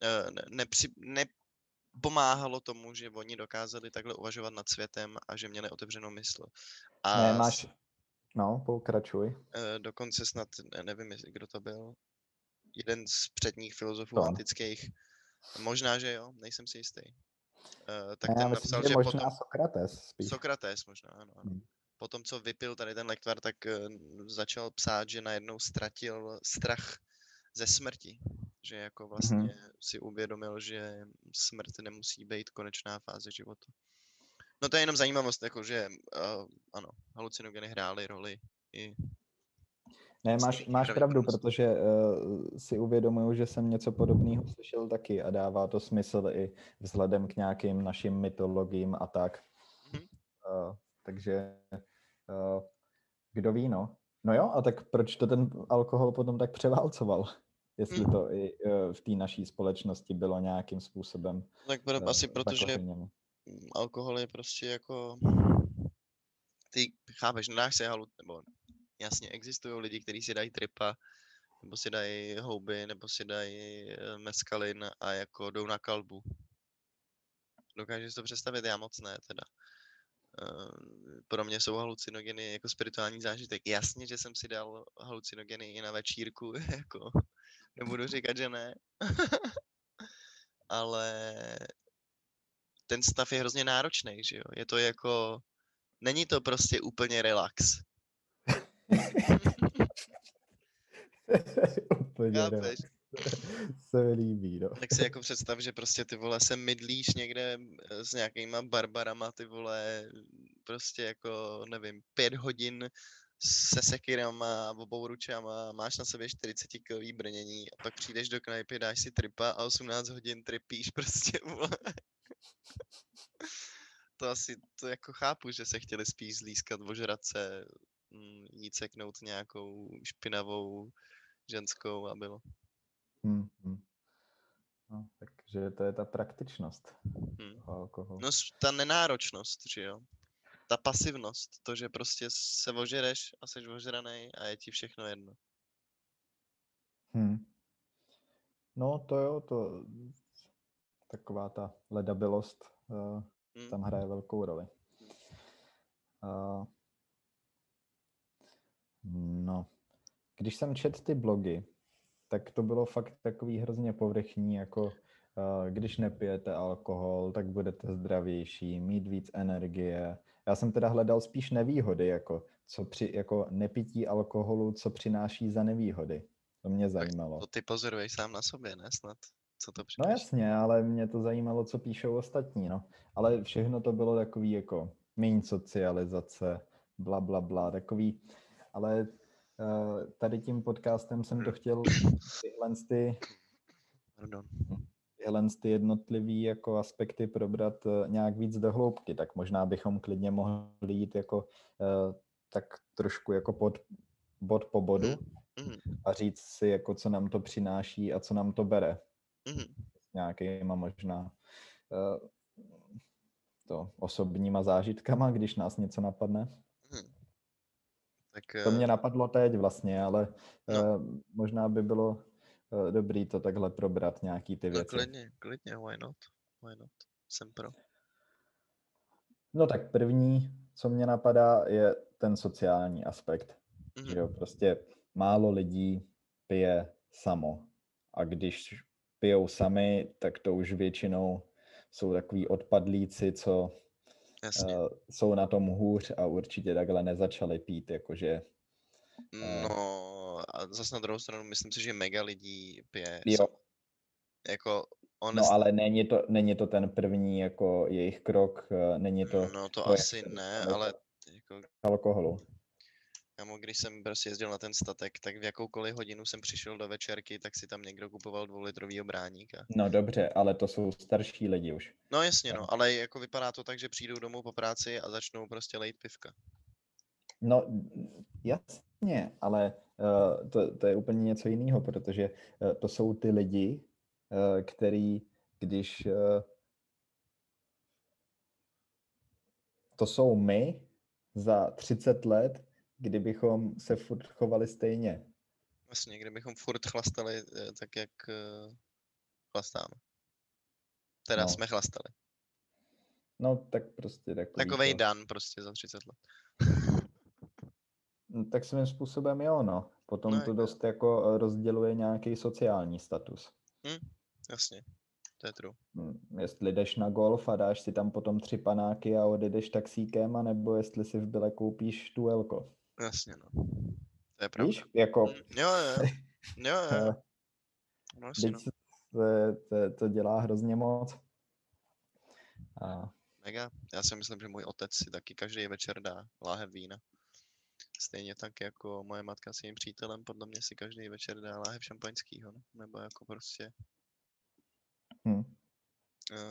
eh, ne, nepři, nepomáhalo tomu, že oni dokázali takhle uvažovat nad světem a že měli otevřenou mysl. A Ne, máš... No, pokračuj. Eh, dokonce snad, ne- nevím, kdo to byl, jeden z předních filozofů To. antických, možná, že jo, nejsem si jistý. Eh, tak ne, ten myslím, napsal, že že možná potom, Sokrates spíš. Sokrates možná, ano, ano. Hmm. Potom, co vypil tady ten lektvar, tak eh, začal psát, že najednou ztratil strach ze smrti. Že jako vlastně si uvědomil, že smrt nemusí být konečná fáze života. No to je jenom zajímavost, jako že uh, ano, halucinogeny hrály roli i Ne, máš, máš pravdu, protože uh, si uvědomuju, že jsem něco podobného slyšel taky a dává to smysl i vzhledem k nějakým našim mytologiím a tak. Mhm. Uh, takže uh, kdo ví, no. No jo, a tak proč to ten alkohol potom tak převálcoval? Jestli to i uh, v té naší společnosti bylo nějakým způsobem tak pro, uh, asi protože mm, alkohol je prostě jako... Ty chápeš, nedáš si halu, nebo jasně, existují lidi, kteří si dají tripa, nebo si dají houby, nebo si dají eh, meskalin a jako jdou na kalbu. Dokážeš to představit? Já moc ne, teda. Eh, Pro mě jsou halucinogeny jako spirituální zážitek. Jasně, že jsem si dal halucinogeny i na večírku, jako nebudu říkat, že ne. Ale ten stav je hrozně náročný, že jo? Je to jako, není to prostě úplně relax. Úplně Chápeš? se mi líbí, no. Tak si jako představ, že prostě ty vole se mydlíš někde eh, s nějakýma barbarama, ty vole, prostě jako, nevím, pět hodin se sekirama a obou ručama, máš na sobě 40 kilový brnění a pak přijdeš do knajpy, dáš si tripa a 18 hodin tripíš prostě, vole. To asi, to jako chápu, že se chtěli spíš zlískat, ožrat se, mm, jít seknout nějakou špinavou ženskou a bylo. Hmm, hmm. No, takže to je ta praktičnost Hmm. toho alkoholu. No ta nenáročnost, že jo. Ta pasivnost, to, že prostě se ožereš a jsi ožranej a je ti všechno jedno. Hmm. No to jo, to taková ta ledabilost uh, Hmm. tam hraje velkou roli. Uh, no, když jsem čet ty blogy, tak to bylo fakt takový hrozně povrchní, jako uh, když nepijete alkohol, tak budete zdravější, mít víc energie. Já jsem teda hledal spíš nevýhody, jako, co při, jako nepití alkoholu, co přináší za nevýhody. To mě zajímalo. To ty pozoruješ sám na sobě, ne snad? Co to No přináší? jasně, ale mě to zajímalo, co píšou ostatní, no. Ale všechno to bylo takový jako méně socializace, bla, bla, bla, takový, ale tady tím podcastem jsem to chtěl tyhle ty, tyhle ty jednotlivý jako aspekty probrat uh, nějak víc do hloubky, tak možná bychom klidně mohli jít jako uh, tak trošku jako pod, bod po bodu Mhm. a říct si, jako co nám to přináší a co nám to bere. Nějakýma možná eh, to osobníma zážitkama, když nás něco napadne. Tak To mě eh, napadlo teď vlastně, ale No. eh, možná by bylo eh, dobrý to takhle probrat, nějaký ty no věci. klidně, klidně, why not? Why not? Jsem pro. No tak první, co mě napadá, je ten sociální aspekt. Mhm. Že jo, prostě málo lidí pije samo. A když pijou sami, tak to už většinou jsou takový odpadlíci, co Jasně. uh, jsou na tom hůř a určitě takhle nezačali pít, jakože eh. No a zase na druhou stranu myslím si, že mega lidí pije. jo. Jako on no ale není to, není to ten první jako jejich krok, eh, není to no to to, asi se ne, ale jako alkoholu. Kámo, když jsem prostě jezdil na ten statek, tak v jakoukoliv hodinu jsem přišel do večerky, tak si tam někdo kupoval dvoulitrovýho bráníka. No dobře, ale to jsou starší lidi už. No jasně, no, ale jako vypadá to tak, že přijdou domů po práci a začnou prostě lejt pivka. No, jasně, ale uh, to, to je úplně něco jiného, protože uh, to jsou ty lidi, uh, který, když uh, to jsou my za 30 let, kdybychom se furt chovali stejně. Vlastně, kdybychom furt chlastali tak, jak uh, chlastáme. Teda no. jsme chlastali. No, tak prostě takový Takovej to... dan prostě za 30 let. No, tak svým způsobem jo, no. Potom no, to dost jako rozděluje nějaký sociální status. Hm, jasně, to je true. Hm, jestli jdeš na golf a dáš si tam potom tři panáky a odjedeš taxíkem, anebo jestli si v byle koupíš tu elko. Jasně, no. To je pravda. Víš, jako... Hm, jo, jo, jo, jo. No, jasně, no. to, to, to dělá hrozně moc. A... Mega. Já si myslím, že můj otec si taky každý večer dá láhev vína. Stejně tak jako moje matka s jejím přítelem, podle mě si každý večer dá láhev šampaňskýho, no? nebo jako prostě... Hmm.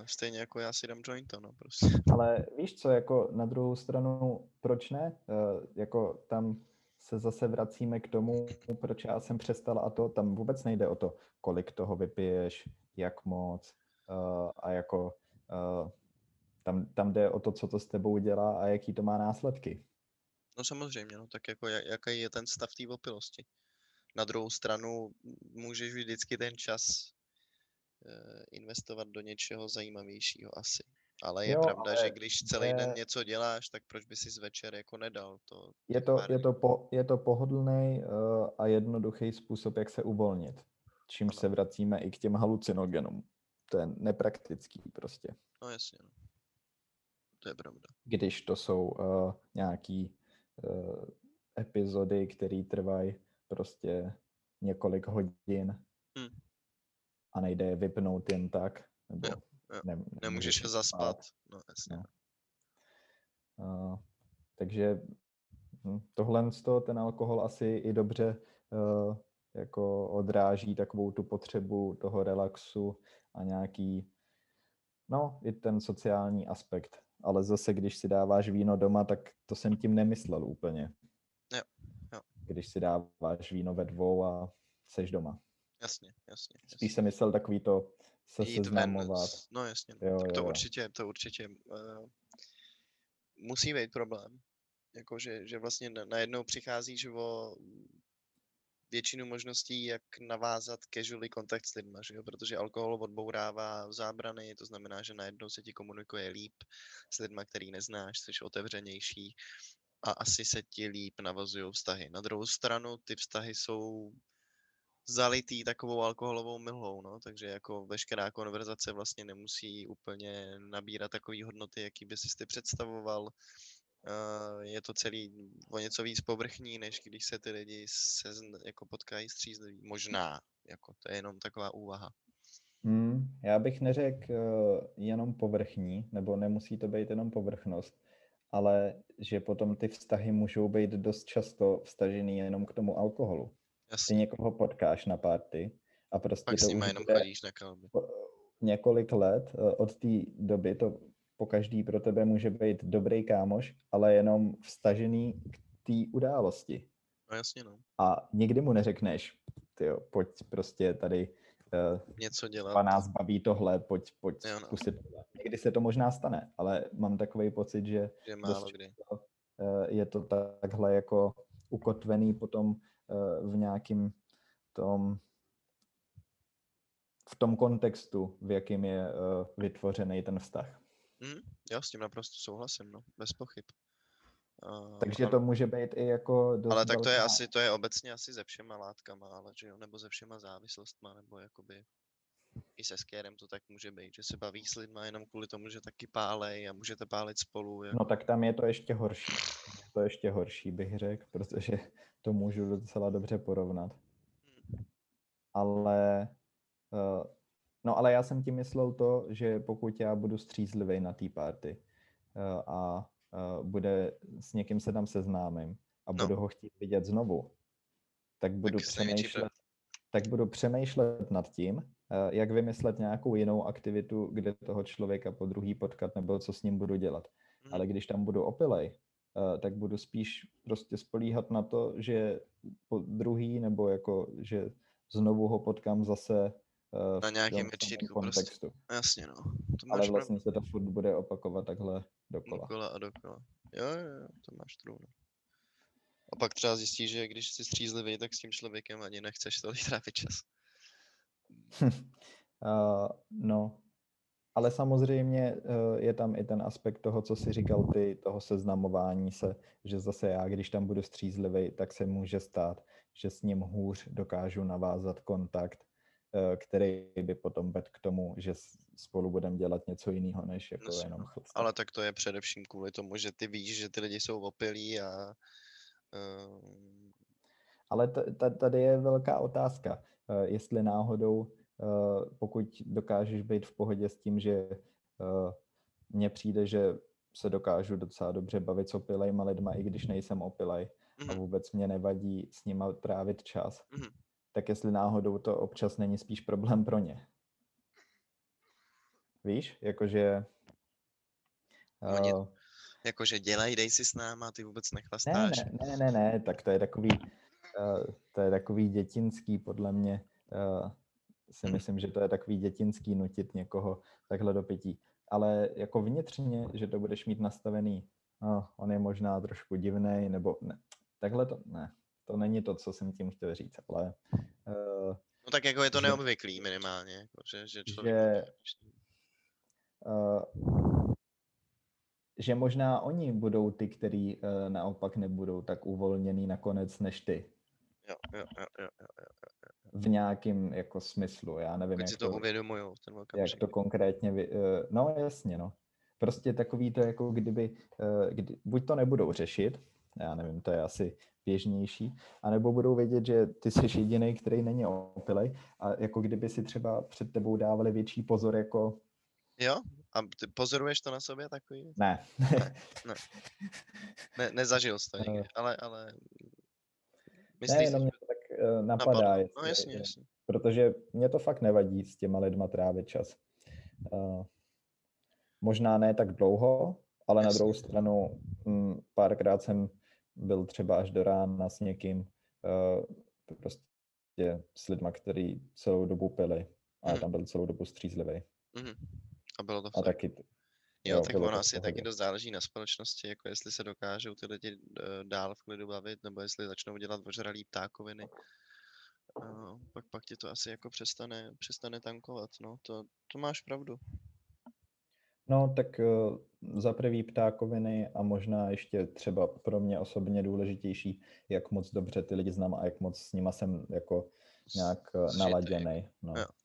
Stejně jako já si dám jointo, no prostě. Ale víš co, jako na druhou stranu, proč ne? Uh, jako tam se zase vracíme k tomu, proč já jsem přestal a to, tam vůbec nejde o to, kolik toho vypiješ, jak moc uh, a jako tam, tam jde o to, co to s tebou dělá a jaký to má následky. No samozřejmě, no, tak jako jaký je ten stav té opilosti. Na druhou stranu můžeš vždycky ten čas investovat do něčeho zajímavějšího asi. Ale je jo, pravda, ale že když celý je... den něco děláš, tak proč by si z večer jako nedal? To, je, to, je, to po, je to pohodlný uh, a jednoduchý způsob, jak se uvolnit. Čím ano. se vracíme i k těm halucinogenům. To je nepraktický prostě. No jasně. No. To je pravda. Když to jsou uh, nějaký uh, epizody, které trvají prostě několik hodin hmm. A nejde je vypnout jen tak. Nebo jo, jo. Ne, nemůžeš je zaspat. No, jasně. No. Uh, takže hm, tohle z toho ten alkohol asi i dobře uh, jako odráží takovou tu potřebu toho relaxu a nějaký, no, i ten sociální aspekt ale zase, když si dáváš víno doma, tak to jsem tím nemyslel úplně. Jo, jo. Když si dáváš víno ve dvou a seš doma. Jasně, jasně. jasně. Spíš jsem myslel takový to se Jít seznamovat. Ven, no jasně, no. Jo, tak to jo, určitě, to určitě uh, musí být problém. Jako, že, že vlastně najednou přicházíš o většinu možností, jak navázat casually kontakt s lidmi, že jo? protože alkohol odbourává zábrany, to znamená, že najednou se ti komunikuje líp s lidmi, který neznáš, jsi otevřenější a asi se ti líp navazují vztahy. Na druhou stranu ty vztahy jsou zalitý takovou alkoholovou mlhou, no, takže jako veškerá konverzace vlastně nemusí úplně nabírat takové hodnoty, jaký by si ty představoval je to celý o něco víc povrchní, než když se ty lidi se jako potkají střízliví. Možná, jako to je jenom taková úvaha. Hmm, já bych neřekl uh, jenom povrchní, nebo nemusí to být jenom povrchnost, ale že potom ty vztahy můžou být dost často vstažený jenom k tomu alkoholu. Jasně. Ty někoho potkáš na party a prostě Pak to už jenom chodíš na kalby. Několik let uh, od té doby to po každý pro tebe může být dobrý kámoš, ale jenom vstažený k té události. No jasně, no. A nikdy mu neřekneš, tyjo, pojď prostě tady uh, něco dělat. A nás baví tohle, pojď, pojď jo, no. zkusit tohle. Někdy se to možná stane, ale mám takový pocit, že, že málo kdy. Uh, je to takhle jako ukotvený potom v nějakým tom v tom kontextu, v jakým je uh, vytvořený ten vztah. Mm, já s tím naprosto souhlasím, no, bez pochyb. Uh, Takže to může být i jako... Dost ale tak to je asi, to je obecně asi ze všema látkama, ale že jo, nebo ze všema závislostma, nebo jakoby i se skérem to tak může být, že se baví s lidma jenom kvůli tomu, že taky pálej a můžete pálit spolu. Jako... No tak tam je to ještě horší. To je ještě horší, bych řekl, protože to můžu docela dobře porovnat. Hmm. Ale uh, No ale já jsem tím myslel to, že pokud já budu střízlivý na té party uh, a uh, bude s někým se tam seznámím a no. budu ho chtít vidět znovu, tak budu tak přemýšlet, tak budu přemýšlet nad tím, jak vymyslet nějakou jinou aktivitu, kde toho člověka po druhý potkat nebo co s ním budu dělat. Hmm. Ale když tam budu opilej, uh, tak budu spíš prostě spolíhat na to, že po druhý, nebo jako, že znovu ho potkám zase uh, na nějakém večírku prostě. kontextu. Prostě. Jasně, no. To Ale vlastně pravdu. se to furt bude opakovat takhle dokola. Dokola a dokola. Jo, jo, jo, to máš trůno. A pak třeba zjistíš, že když jsi střízlivý, tak s tím člověkem ani nechceš tolik trávit čas. Uh, no, ale samozřejmě uh, je tam i ten aspekt toho, co jsi říkal ty, toho seznamování se, že zase já, když tam budu střízlivý, tak se může stát, že s ním hůř dokážu navázat kontakt, uh, který by potom vedl k tomu, že spolu budeme dělat něco jiného, než jako no, jenom chodce. Ale tak to je především kvůli tomu, že ty víš, že ty lidi jsou opilí a Ehm. Ale tady je velká otázka, jestli náhodou, eh, pokud dokážeš být v pohodě s tím, že eh, mně přijde, že se dokážu docela dobře bavit s opilejma lidma, i když nejsem opilej a mhm. vůbec mě nevadí s nima trávit čas, mm-hmm. tak jestli náhodou to občas není spíš problém pro ně. Víš, jakože... Uh, Jakože dělej, dej si s náma, ty vůbec nechlastáš. Ne, ne, ne, ne, ne, tak to je takový, to je takový dětinský, podle mě, uh, si hmm. myslím, že to je takový dětinský nutit někoho takhle do pití. Ale jako vnitřně, že to budeš mít nastavený, no, on je možná trošku divný, nebo ne, takhle to, ne, to není to, co jsem tím chtěl říct, ale... Uh, no tak jako je to že, neobvyklý minimálně, jako, že, že člověk... Že, uh, že možná oni budou ty, který uh, naopak nebudou tak uvolněný nakonec než ty. Jo, jo, jo, jo, jo, jo, jo. V nějakém jako smyslu, já nevím, jak si to, to uvědomujou, ten Jak to konkrétně, vy, uh, no jasně, no. Prostě takový to, jako kdyby, uh, kdy, buď to nebudou řešit, já nevím, to je asi běžnější, anebo budou vědět, že ty jsi jediný, který není opilej a jako kdyby si třeba před tebou dávali větší pozor, jako Jo? A ty pozoruješ to na sobě takový? Ne. ne, ne. ne nezažil jsi to nikdy, eh. ale, ale myslíš, ne, jenom mě to tak uh, napadá. Napadlo. Jestli, no jasně, jasně. Protože mě to fakt nevadí s těma lidma trávit čas. Uh, možná ne tak dlouho, ale jasně. na druhou stranu m, mm, párkrát jsem byl třeba až do rána s někým uh, prostě s lidma, který celou dobu pili a hmm. tam byl celou dobu střízlivý. Mm-hmm. A bylo to fakt. A taky. Jo, tak ono asi taky dost záleží na společnosti, jako jestli se dokážou ty lidi uh, dál v klidu bavit, nebo jestli začnou dělat ožralý ptákoviny. Uh, pak, pak ti to asi jako přestane, přestane tankovat, no, to, to máš pravdu. No, tak uh, za prvý ptákoviny a možná ještě třeba pro mě osobně důležitější, jak moc dobře ty lidi znám a jak moc s nima jsem jako nějak naladěný. No. Jo, jo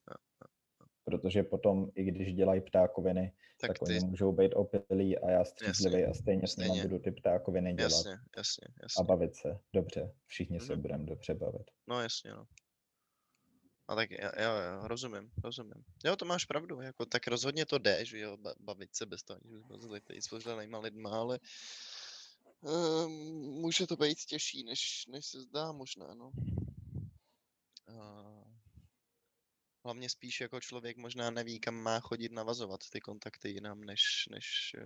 protože potom, i když dělají ptákoviny, tak, tak ty... oni můžou být opilí a já střízlivý a stejně, stejně s nimi budu ty ptákoviny dělat. Jasně, jasně, jasně. A bavit se dobře. Všichni mm-hmm. se mhm. budeme dobře bavit. No jasně, no. A tak jo, jo, rozumím, rozumím. Jo, to máš pravdu, jako tak rozhodně to jde, že jo, bavit se bez toho, že jsme zlitý s pořádnýma lidma, ale um, může to být těžší, než, než se zdá možná, no. Uh, hlavně spíš jako člověk možná neví, kam má chodit navazovat ty kontakty jinam, než, než eh,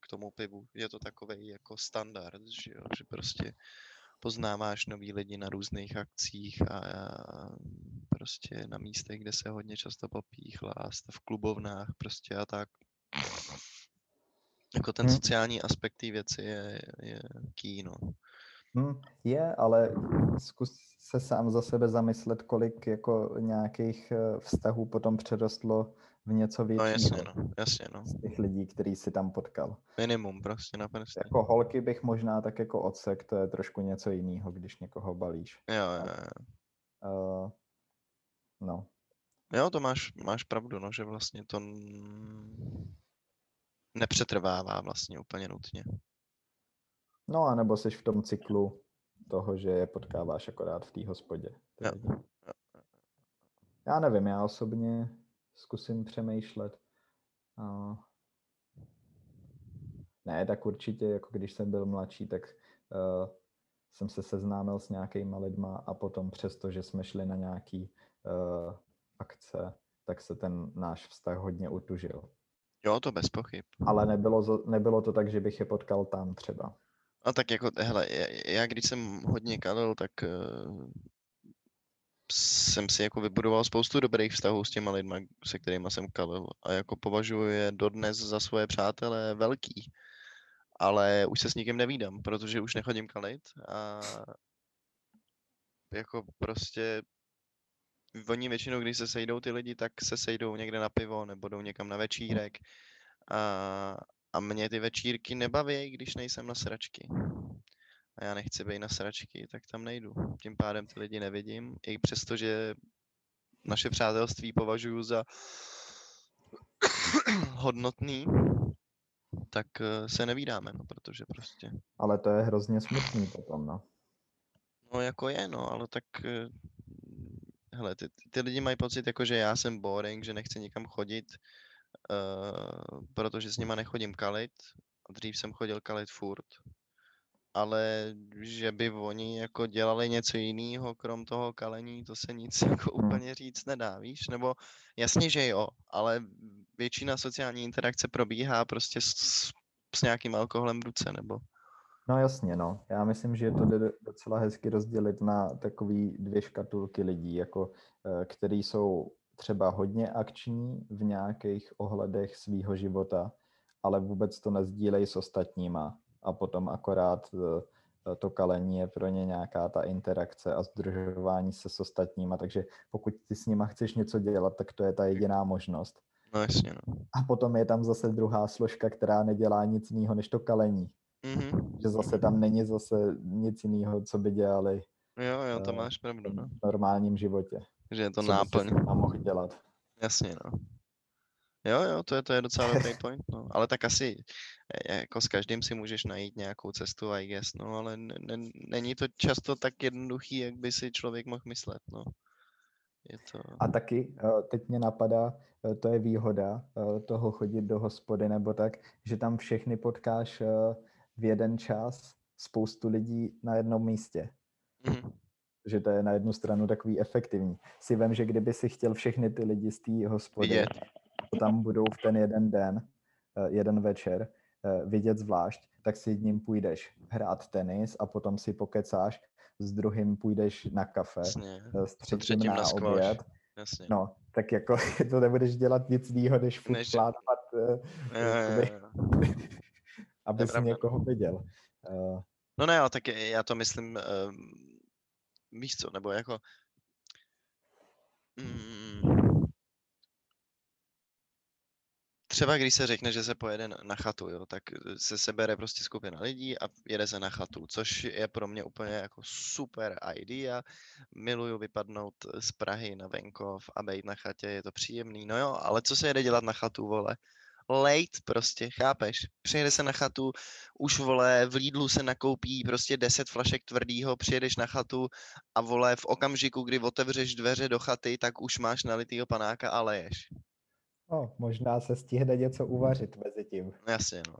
k tomu pivu. Je to takový jako standard, že, jo? že prostě poznáváš nový lidi na různých akcích a, a prostě na místech, kde se hodně často popíchla a jste v klubovnách prostě a tak. Jako ten hmm. sociální aspekt té věci je, je key, no. Hmm, je, ale zkus se sám za sebe zamyslet, kolik jako nějakých eh, vztahů potom přerostlo v něco většího. No jasně, no, jasně, no. Z těch lidí, který si tam potkal. Minimum prostě naprosto. Jako holky bych možná tak jako odsek, to je trošku něco jiného, když někoho balíš. Jo, jo, jo. Uh, no. Jo, to máš, máš pravdu, no, že vlastně to nepřetrvává vlastně úplně nutně. No a nebo jsi v tom cyklu toho, že je potkáváš akorát v té hospodě. Jo. Já nevím, já osobně zkusím přemýšlet. A... Ne, tak určitě, jako když jsem byl mladší, tak uh, jsem se seznámil s nějakýma lidma a potom přesto, že jsme šli na nějaký uh, akce, tak se ten náš vztah hodně utužil. Jo, to bez pochyb. Ale nebylo, nebylo to tak, že bych je potkal tam třeba. A tak jako, hele, já, když jsem hodně kalil, tak uh, jsem si jako vybudoval spoustu dobrých vztahů s těma lidma, se kterými jsem kalil. A jako považuji je dodnes za svoje přátelé velký. Ale už se s nikým nevídám, protože už nechodím kalit a jako prostě oni většinou, když se sejdou ty lidi, tak se sejdou někde na pivo nebo jdou někam na večírek. A, a mě ty večírky nebaví, když nejsem na sračky. A já nechci být na sračky, tak tam nejdu. Tím pádem ty lidi nevidím, i přesto, že naše přátelství považuji za hodnotný, tak eh, se nevídáme, no, protože prostě. Ale to je hrozně smutný potom, no. No jako je, no, ale tak eh, hele, ty, ty lidi mají pocit, jako, že já jsem boring, že nechci nikam chodit, uh, protože s nima nechodím kalit. A dřív jsem chodil kalit furt. Ale že by oni jako dělali něco jiného, krom toho kalení, to se nic jako Hmm. úplně říct nedá, víš? Nebo jasně, že jo, ale většina sociální interakce probíhá prostě s, s, s nějakým alkoholem v ruce, nebo... No jasně, no. Já myslím, že to jde docela hezky rozdělit na takový dvě škatulky lidí, jako eh, který jsou třeba hodně akční v nějakých ohledech svýho života, ale vůbec to nezdílejí s ostatníma. A potom akorát eh, to kalení je pro ně nějaká ta interakce a združování se s ostatníma, takže pokud ty s nima chceš něco dělat, tak to je ta jediná možnost. No jasně, no. A potom je tam zase druhá složka, která nedělá nic jiného než to kalení. Mhm. Že zase tam není zase nic jiného, co by dělali Jo, jo, to eh, máš pravdu, no. v normálním životě. Že je to co náplň. nima mohl dělat. Jasně, no. Jo, jo, to je, to je docela dobrý point, no. Ale tak asi eh, jako s každým si můžeš najít nějakou cestu, I guess, no, ale n- n- není to často tak jednoduchý, jak by si člověk mohl myslet, no. Je to... A taky, eh, teď mě napadá, eh, to je výhoda toho chodit do hospody nebo tak, že tam všechny potkáš v jeden čas spoustu lidí na jednom místě. Mhm. Že to je na jednu stranu takový efektivní. Si vem, že kdyby si chtěl všechny ty lidi z té hospody, Vidět. co tam budou v ten jeden den, eh, jeden večer, eh, vidět zvlášť, tak si jedním půjdeš hrát tenis a potom si pokecáš, s druhým půjdeš na kafe, Jasně, eh, s třetím, třetím na, oběd. jasně. No, tak jako to nebudeš dělat nic jiného, než furt Než- aby si někoho viděl. Eh, No ne, ale tak já to myslím, víš co, nebo jako... Mm, třeba když se řekne, že se pojede na, chatu, jo, tak se sebere prostě skupina lidí a jede se na chatu, což je pro mě úplně jako super idea. Miluju vypadnout z Prahy na venkov a být na chatě, je to příjemný. No jo, ale co se jede dělat na chatu, vole? Late prostě, chápeš? Přijede se na chatu, už vole, v Lidlu se nakoupí prostě 10 flašek tvrdýho, přijedeš na chatu a vole, v okamžiku, kdy otevřeš dveře do chaty, tak už máš nalitýho panáka a leješ. no, možná se stihne něco uvařit mezi tím. No Jasně, no.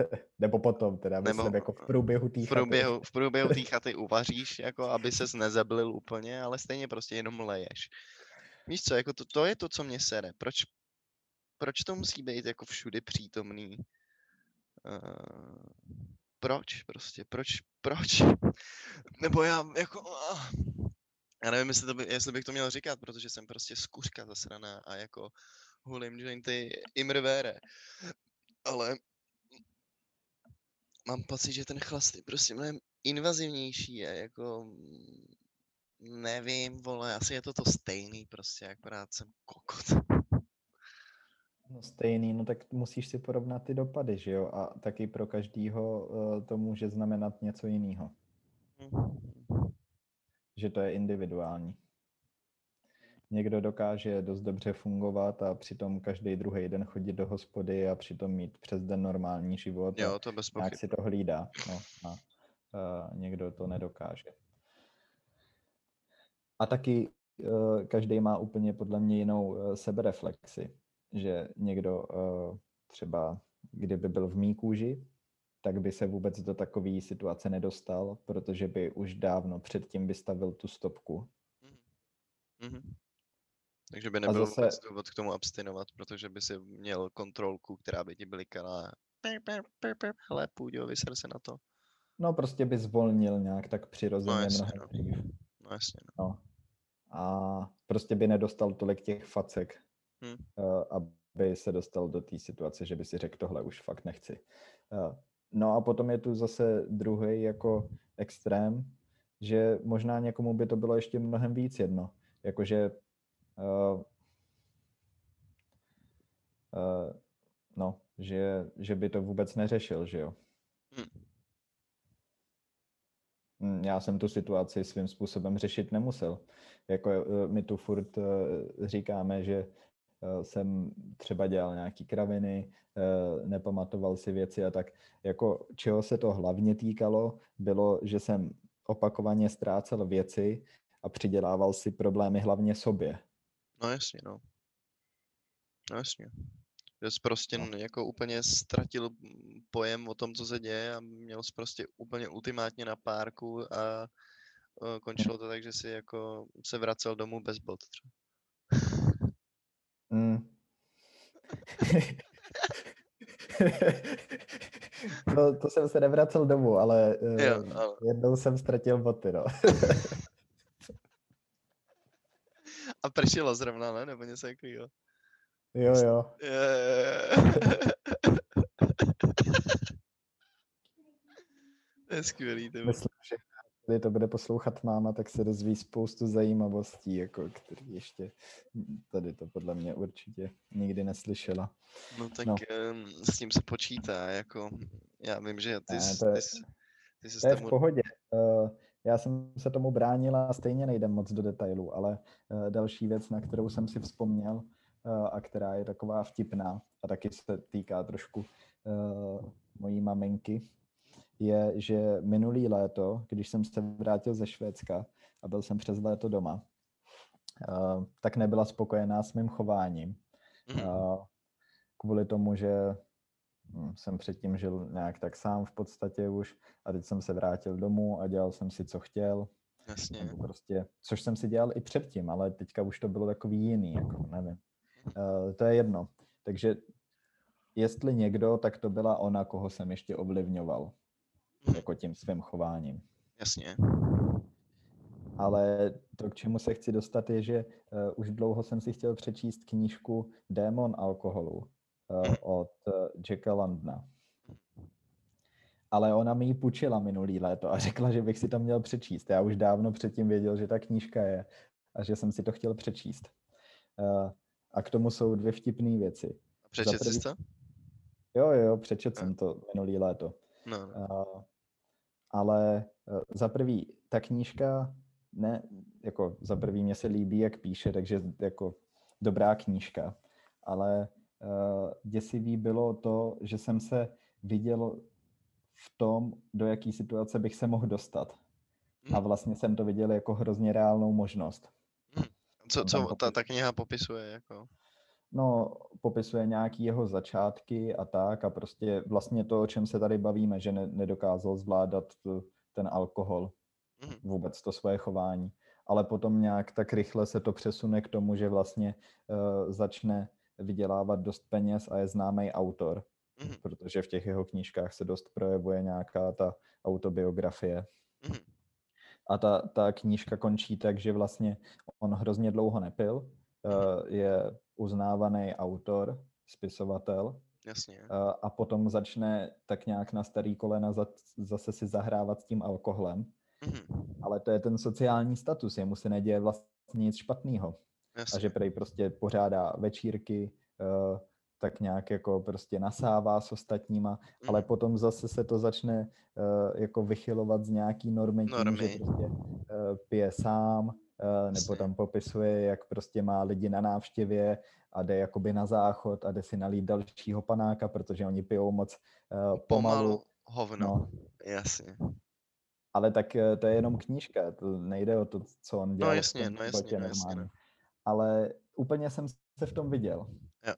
Nebo potom, teda Nebo myslím, jako v průběhu té V průběhu, v průběhu té chaty uvaříš, jako aby ses nezablil úplně, ale stejně prostě jenom leješ. Víš co, jako to, to je to, co mě sere. Proč, proč to musí být jako všudy přítomný? Uh, proč prostě, proč, proč? Nebo já jako, ah, já nevím, jestli, to by, jestli bych to měl říkat, protože jsem prostě skuřka zasraná a jako hulím jointy imrvére. Ale mám pocit, že ten chlast je prostě mnohem invazivnější a jako nevím, vole, asi je to to stejný prostě, akorát jsem kokot. No stejný, no tak musíš si porovnat ty dopady, že jo? A taky pro každýho uh, to může znamenat něco jiného. Že to je individuální. Někdo dokáže dost dobře fungovat a přitom každý druhý den chodit do hospody a přitom mít přes den normální život a Jo, to bez pochyb. si to hlídá. No, a uh, někdo to nedokáže. A taky uh, každý má úplně podle mě jinou sebereflexi, že někdo uh, třeba, kdyby byl v mý kůži, tak by se vůbec do takové situace nedostal, protože by už dávno předtím vystavil tu stopku. Mhm. Takže by nebyl zase, vůbec důvod k tomu abstinovat, protože by si měl kontrolku, která by ti blikala. "Pip, pip, pip, pip, Hele, půjďo, vyser se na to. no prostě by zvolnil nějak tak přirozeně jasně, mnohem no. dřív. No jasně, no. No. A prostě by nedostal tolik těch facek, Hm. eh, aby se dostal do té situace, že by si řekl, tohle už fakt nechci. Eh, No a potom je tu zase druhý jako extrém, že možná někomu by to bylo ještě mnohem víc jedno. Jakože uh, uh, no, že, že by to vůbec neřešil, že jo. Hm. Mm, Já jsem tu situaci svým způsobem řešit nemusel. Jako eh, my tu furt eh, říkáme, že jsem třeba dělal nějaký kraviny, eh, nepamatoval si věci a tak. Jako čeho se to hlavně týkalo, bylo, že jsem opakovaně ztrácel věci a přidělával si problémy hlavně sobě. No jasně, no. No jasně. Že jsi prostě No. jako úplně ztratil pojem o tom, co se děje a měl jsi prostě úplně ultimátně na párku a eh, končilo to tak, že si jako se vracel domů bez bod třeba. Mm. no, to jsem se nevracel domů, ale eh, Jo, ale jednou jsem ztratil boty, no. a pršelo zrovna, ne? Nebo něco takového. jo, jo. To je skvělý, ty. Myslím, že když to bude poslouchat máma, tak se dozví spoustu zajímavostí, jako, který ještě tady to podle mě určitě nikdy neslyšela. No tak No. s tím se počítá, jako já vím, že ty, Ne, jsi- to je- ty, jsi- ty jsi To je v pohodě. Eh, Já jsem se tomu bránil a stejně nejdem moc do detailů, ale eh, další věc, na kterou jsem si vzpomněl eh, a která je taková vtipná a taky se týká trošku mojí maminky, je, že minulý léto, když jsem se vrátil ze Švédska a byl jsem přes léto doma, eh, tak nebyla spokojená s mým chováním. Mhm, Eh, Kvůli tomu, že hm, jsem předtím žil nějak tak sám v podstatě už a teď jsem se vrátil domů a dělal jsem si, co chtěl. jasně. Nebo prostě, což jsem si dělal i předtím, ale teďka už to bylo takový jiný, jako nevím. Uh, to je jedno. Takže jestli někdo, tak to byla ona, koho jsem ještě ovlivňoval, Mhm, jako tím svým chováním. Jasně. Ale to, k čemu se chci dostat, je, že uh, už dlouho jsem si chtěl přečíst knížku Démon alkoholu uh, od uh, Jacka Landna. Ale ona mi ji půjčila minulý léto a řekla, že bych si to měl přečíst. Já už dávno předtím věděl, že ta knížka je a že jsem si to chtěl přečíst. Uh, a k tomu jsou dvě vtipné věci. A přečet prvý- jsi to? Jo, jo, přečet Jo. jsem to minulý léto. No, no. Uh, ale uh, za prvý, ta knížka, ne, jako za prvý mě se líbí, jak píše, takže jako dobrá knížka, ale uh, děsivý bylo to, že jsem se viděl v tom, do jaký situace bych se mohl dostat. A Mhm, vlastně jsem to viděl jako hrozně reálnou možnost. Co, tam co popis- ta, ta kniha popisuje, jako? No, popisuje nějaký jeho začátky a tak a prostě vlastně to, o čem se tady bavíme, že ne, nedokázal zvládat t- ten alkohol, Mhm, vůbec to svoje chování. Ale potom nějak tak rychle se to přesune k tomu, že vlastně uh, začne vydělávat dost peněz a je známý autor, mhm, protože v těch jeho knížkách se dost projevuje nějaká ta autobiografie. mhm, A ta, ta knížka končí tak, že vlastně on hrozně dlouho nepil, eh, je uznávaný autor, spisovatel Jasně. eh, a potom začne tak nějak na starý kolena za- zase si zahrávat s tím alkoholem. Mhm, Ale to je ten sociální status, jemu se neděje vlastně nic špatného. A že prej prostě pořádá večírky, eh, tak nějak jako prostě nasává s ostatníma, ale Mhm, potom zase se to začne uh, jako vychylovat z nějaký normy, tím, Normy. že prostě uh, pije sám, nebo Jasně. tam popisuje, jak prostě má lidi na návštěvě a jde jakoby na záchod a jde si nalít dalšího panáka, protože oni pijou moc uh, pomalu. Pomalu hovno. No, Jasně. ale tak eh, to je jenom knížka, to nejde o to, co on dělal v jasně, tom no jasně, no jasně, no. Ale úplně jsem se v tom viděl. Jo,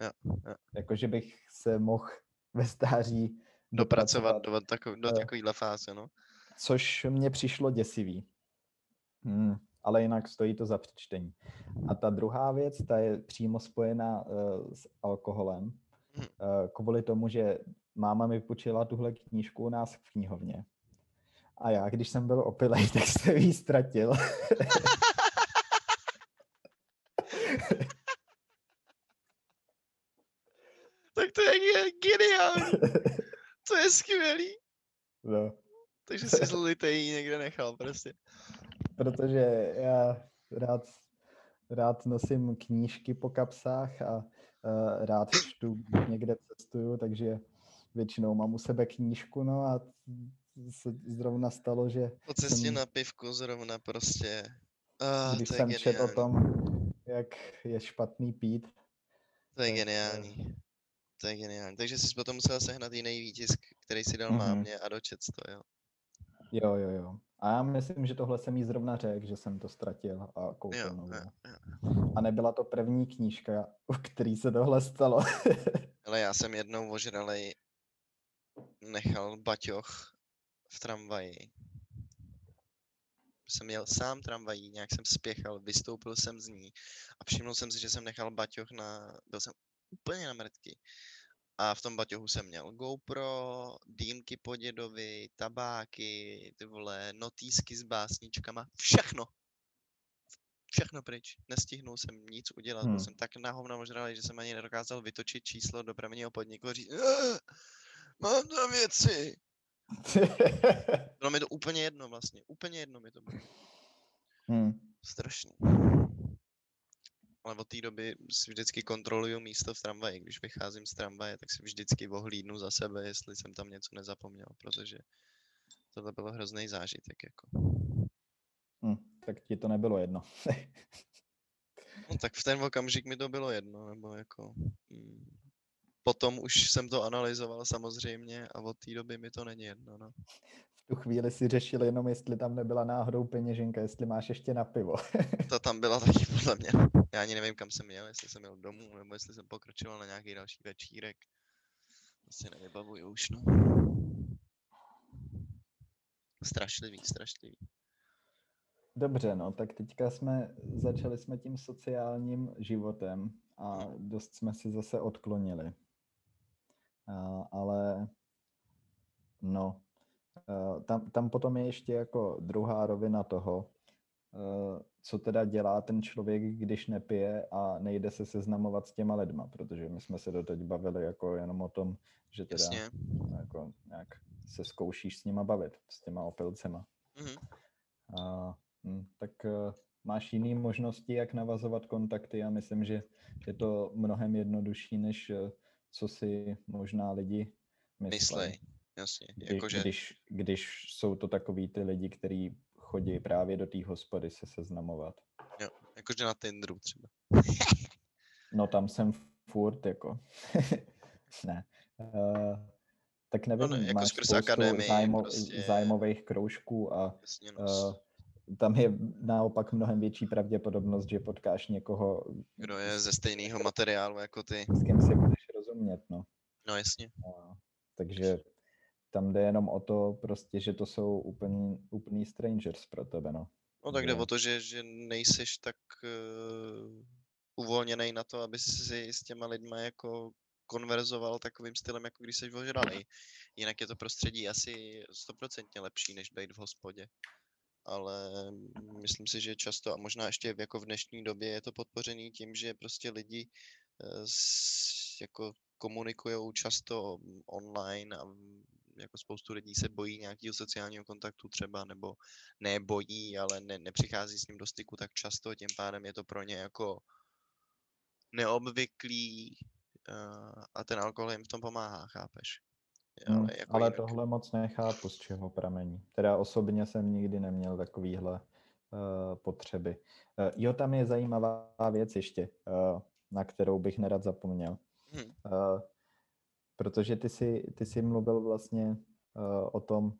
jo, jo. Jako, že bych se mohl ve stáří Dopracovat do, tako, do eh, takovýhle fáze, no. což mě přišlo děsivý. Hmm. Ale jinak stojí to za přečtení. A ta druhá věc, ta je přímo spojená uh, s alkoholem, uh, kvůli tomu, že máma mi počila tuhle knížku u nás v knihovně. A já, když jsem byl opilej, tak jsem ji ztratil. tak to je geniální. To je skvělý. No. Takže si zlitej někde nechal prostě. Protože já rád, rád nosím knížky po kapsách a uh, rád čtu, někde cestuju, takže většinou mám u sebe knížku, no a se zrovna stalo, že... Po cestě jsem, na pivku zrovna prostě. Oh, když to jsem četl o tom, jak je špatný pít. To je geniální. To je geniální. Takže jsi potom musel sehnat jiný výtisk, který si dal mm-hmm. mámě a dočet to, jo? Jo, jo, jo. A já myslím, že tohle jsem jí zrovna řekl, že jsem to ztratil a koupil jo, Jo, jo. A nebyla to první knížka, u který se tohle stalo. Ale já jsem jednou ožralej nechal baťoch v tramvaji. Jsem jel sám tramvají, nějak jsem spěchal, vystoupil jsem z ní a všiml jsem si, že jsem nechal baťoch na... Byl jsem úplně na mrtky. A v tom baťohu jsem měl GoPro, dýmky po dědovi, tabáky, ty vole, notýsky s básničkama, všechno. Všechno pryč. Nestihnul jsem nic udělat, hmm. byl jsem tak na hovno že jsem ani nedokázal vytočit číslo dopravního podniku a říct, mám tam věci. bylo mi to úplně jedno vlastně, úplně jedno mi to bylo. Hmm. Strašný ale od té doby si vždycky kontroluju místo v tramvaji. Když vycházím z tramvaje, tak si vždycky ohlídnu za sebe, jestli jsem tam něco nezapomněl, protože tohle bylo hrozný zážitek. Jako. Hmm, tak ti to nebylo jedno. no, tak v ten okamžik mi to bylo jedno, nebo jako... Hmm, potom už jsem to analyzoval samozřejmě a od té doby mi to není jedno. No tu chvíli si řešil jenom, jestli tam nebyla náhodou peněženka, jestli máš ještě na pivo. to tam byla taky podle mě. Já ani nevím, kam jsem měl, jestli jsem měl domů, nebo jestli jsem pokračoval na nějaký další večírek. Asi nevybavuju už, no. Strašlivý, strašlivý. Dobře, no, tak teďka jsme, začali jsme tím sociálním životem a dost jsme si zase odklonili. A, ale no, tam, tam potom je ještě jako druhá rovina toho, eh, co teda dělá ten člověk, když nepije a nejde se seznamovat s těma lidma, protože my jsme se doteď bavili jako jenom o tom, že teda Jasně. jako nějak se zkoušíš s nima bavit, s těma opilcema. Mm-hmm. A, hm, tak uh, máš jiné možnosti, jak navazovat kontakty a myslím, že je to mnohem jednodušší, než co si možná lidi myslí jasně. Kdy, jakože... když, když jsou to takový ty lidi, kteří chodí právě do té hospody se seznamovat. Jo, jakože na Tinderu třeba. no tam jsem furt, jako. ne. Uh, tak nevím, no ne, jako máš spoustu akademii, zájmo, prostě... zájmových kroužků a Jasně, no. uh, tam je naopak mnohem větší pravděpodobnost, že potkáš někoho... Kdo je ze stejného materiálu jako ty. S kým si budeš rozumět, no. No jasně. Uh, takže tam jde jenom o to prostě, že to jsou úplný, úplný strangers pro tebe, no. No tak jde o to, že, že nejseš tak uh, uvolněný na to, aby si s těma lidma jako konverzoval takovým stylem, jako když jsi ožralý. Jinak je to prostředí asi stoprocentně lepší, než být v hospodě. Ale myslím si, že často, a možná ještě jako v dnešní době je to podpořený tím, že prostě lidi uh, jako komunikují často online a jako spoustu lidí se bojí nějakého sociálního kontaktu třeba, nebo nebojí, ale ne, nepřichází s ním do styku tak často, tím pádem je to pro ně jako neobvyklý uh, a ten alkohol jim v tom pomáhá, chápeš? Hmm, ale jako ale tohle moc nechápu, z čeho pramení. Teda osobně jsem nikdy neměl takovýhle uh, potřeby. Uh, jo, tam je zajímavá věc ještě, uh, na kterou bych nerad zapomněl. Hmm. Uh, protože ty jsi, ty jsi mluvil vlastně uh, o tom,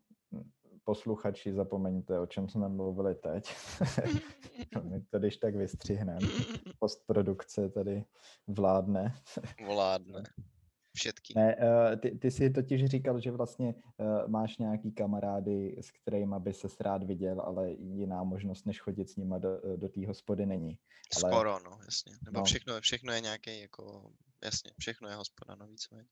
posluchači, zapomeňte, o čem jsme mluvili teď. My to když tak vystřihneme. Postprodukce tady vládne. Vládne. Všetky. Ne, uh, ty, ty jsi totiž říkal, že vlastně uh, máš nějaký kamarády, s kterými by se rád viděl, ale jiná možnost, než chodit s nima do, do té hospody není. Ale, Skoro, no, jasně. Nebo no. všechno, všechno je nějaký jako, jasně, všechno je hospoda, no víceméně.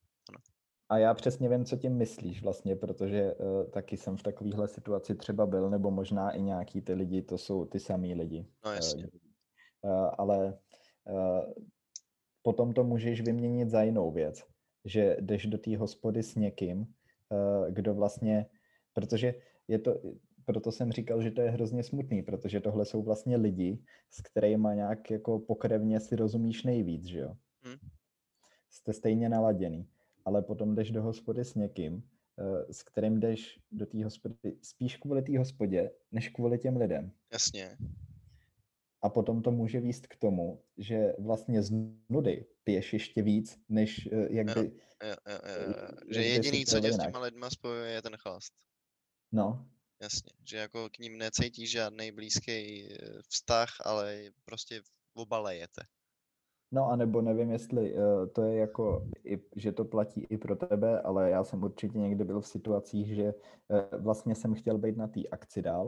A já přesně vím, co tím myslíš vlastně, protože uh, taky jsem v takovéhle situaci třeba byl, nebo možná i nějaký ty lidi, to jsou ty samý lidi. No jasně. Uh, ale uh, potom to můžeš vyměnit za jinou věc, že jdeš do té hospody s někým, uh, kdo vlastně, protože je to, proto jsem říkal, že to je hrozně smutný, protože tohle jsou vlastně lidi, s kterými nějak jako pokrevně si rozumíš nejvíc, že jo? Hm. Jste stejně naladěný ale potom jdeš do hospody s někým, eh, s kterým jdeš do té hospody spíš kvůli té hospodě, než kvůli těm lidem. Jasně. A potom to může výst k tomu, že vlastně z nudy piješ ještě víc, než eh, jak by... Jo, jo, jo, jo. jak Že by si jediný, co tě s těma lidma spojuje, je ten chlast. No, Jasně. Že jako k ním necítíš žádný blízký vztah, ale prostě obalejete. No a nebo nevím, jestli uh, to je jako, i, že to platí i pro tebe, ale já jsem určitě někdy byl v situacích, že uh, vlastně jsem chtěl být na té akci dál,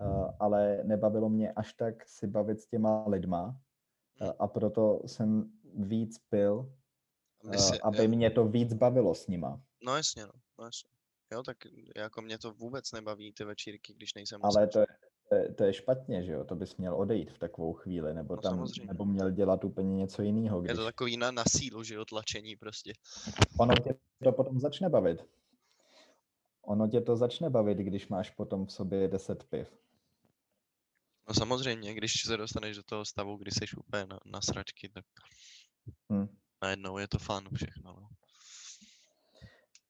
uh, ale nebavilo mě až tak si bavit s těma lidma uh, a proto jsem víc pil, Aby uh, si, aby jo. mě to víc bavilo s nima. No jasně, no. no jasně. Jo, tak jako mě to vůbec nebaví ty večírky, když nejsem Ale to je, to je, to je špatně, že jo? To bys měl odejít v takovou chvíli, nebo No tam, samozřejmě. nebo měl dělat úplně něco jiného. Je Když to takový na, na sílu, že jo, tlačení prostě. ono tě to potom začne bavit. Ono tě to začne bavit, když máš potom v sobě 10 piv. No samozřejmě, když se dostaneš do toho stavu, kdy jsi úplně na, na sračky, tak Hm. najednou je to fun všechno, no.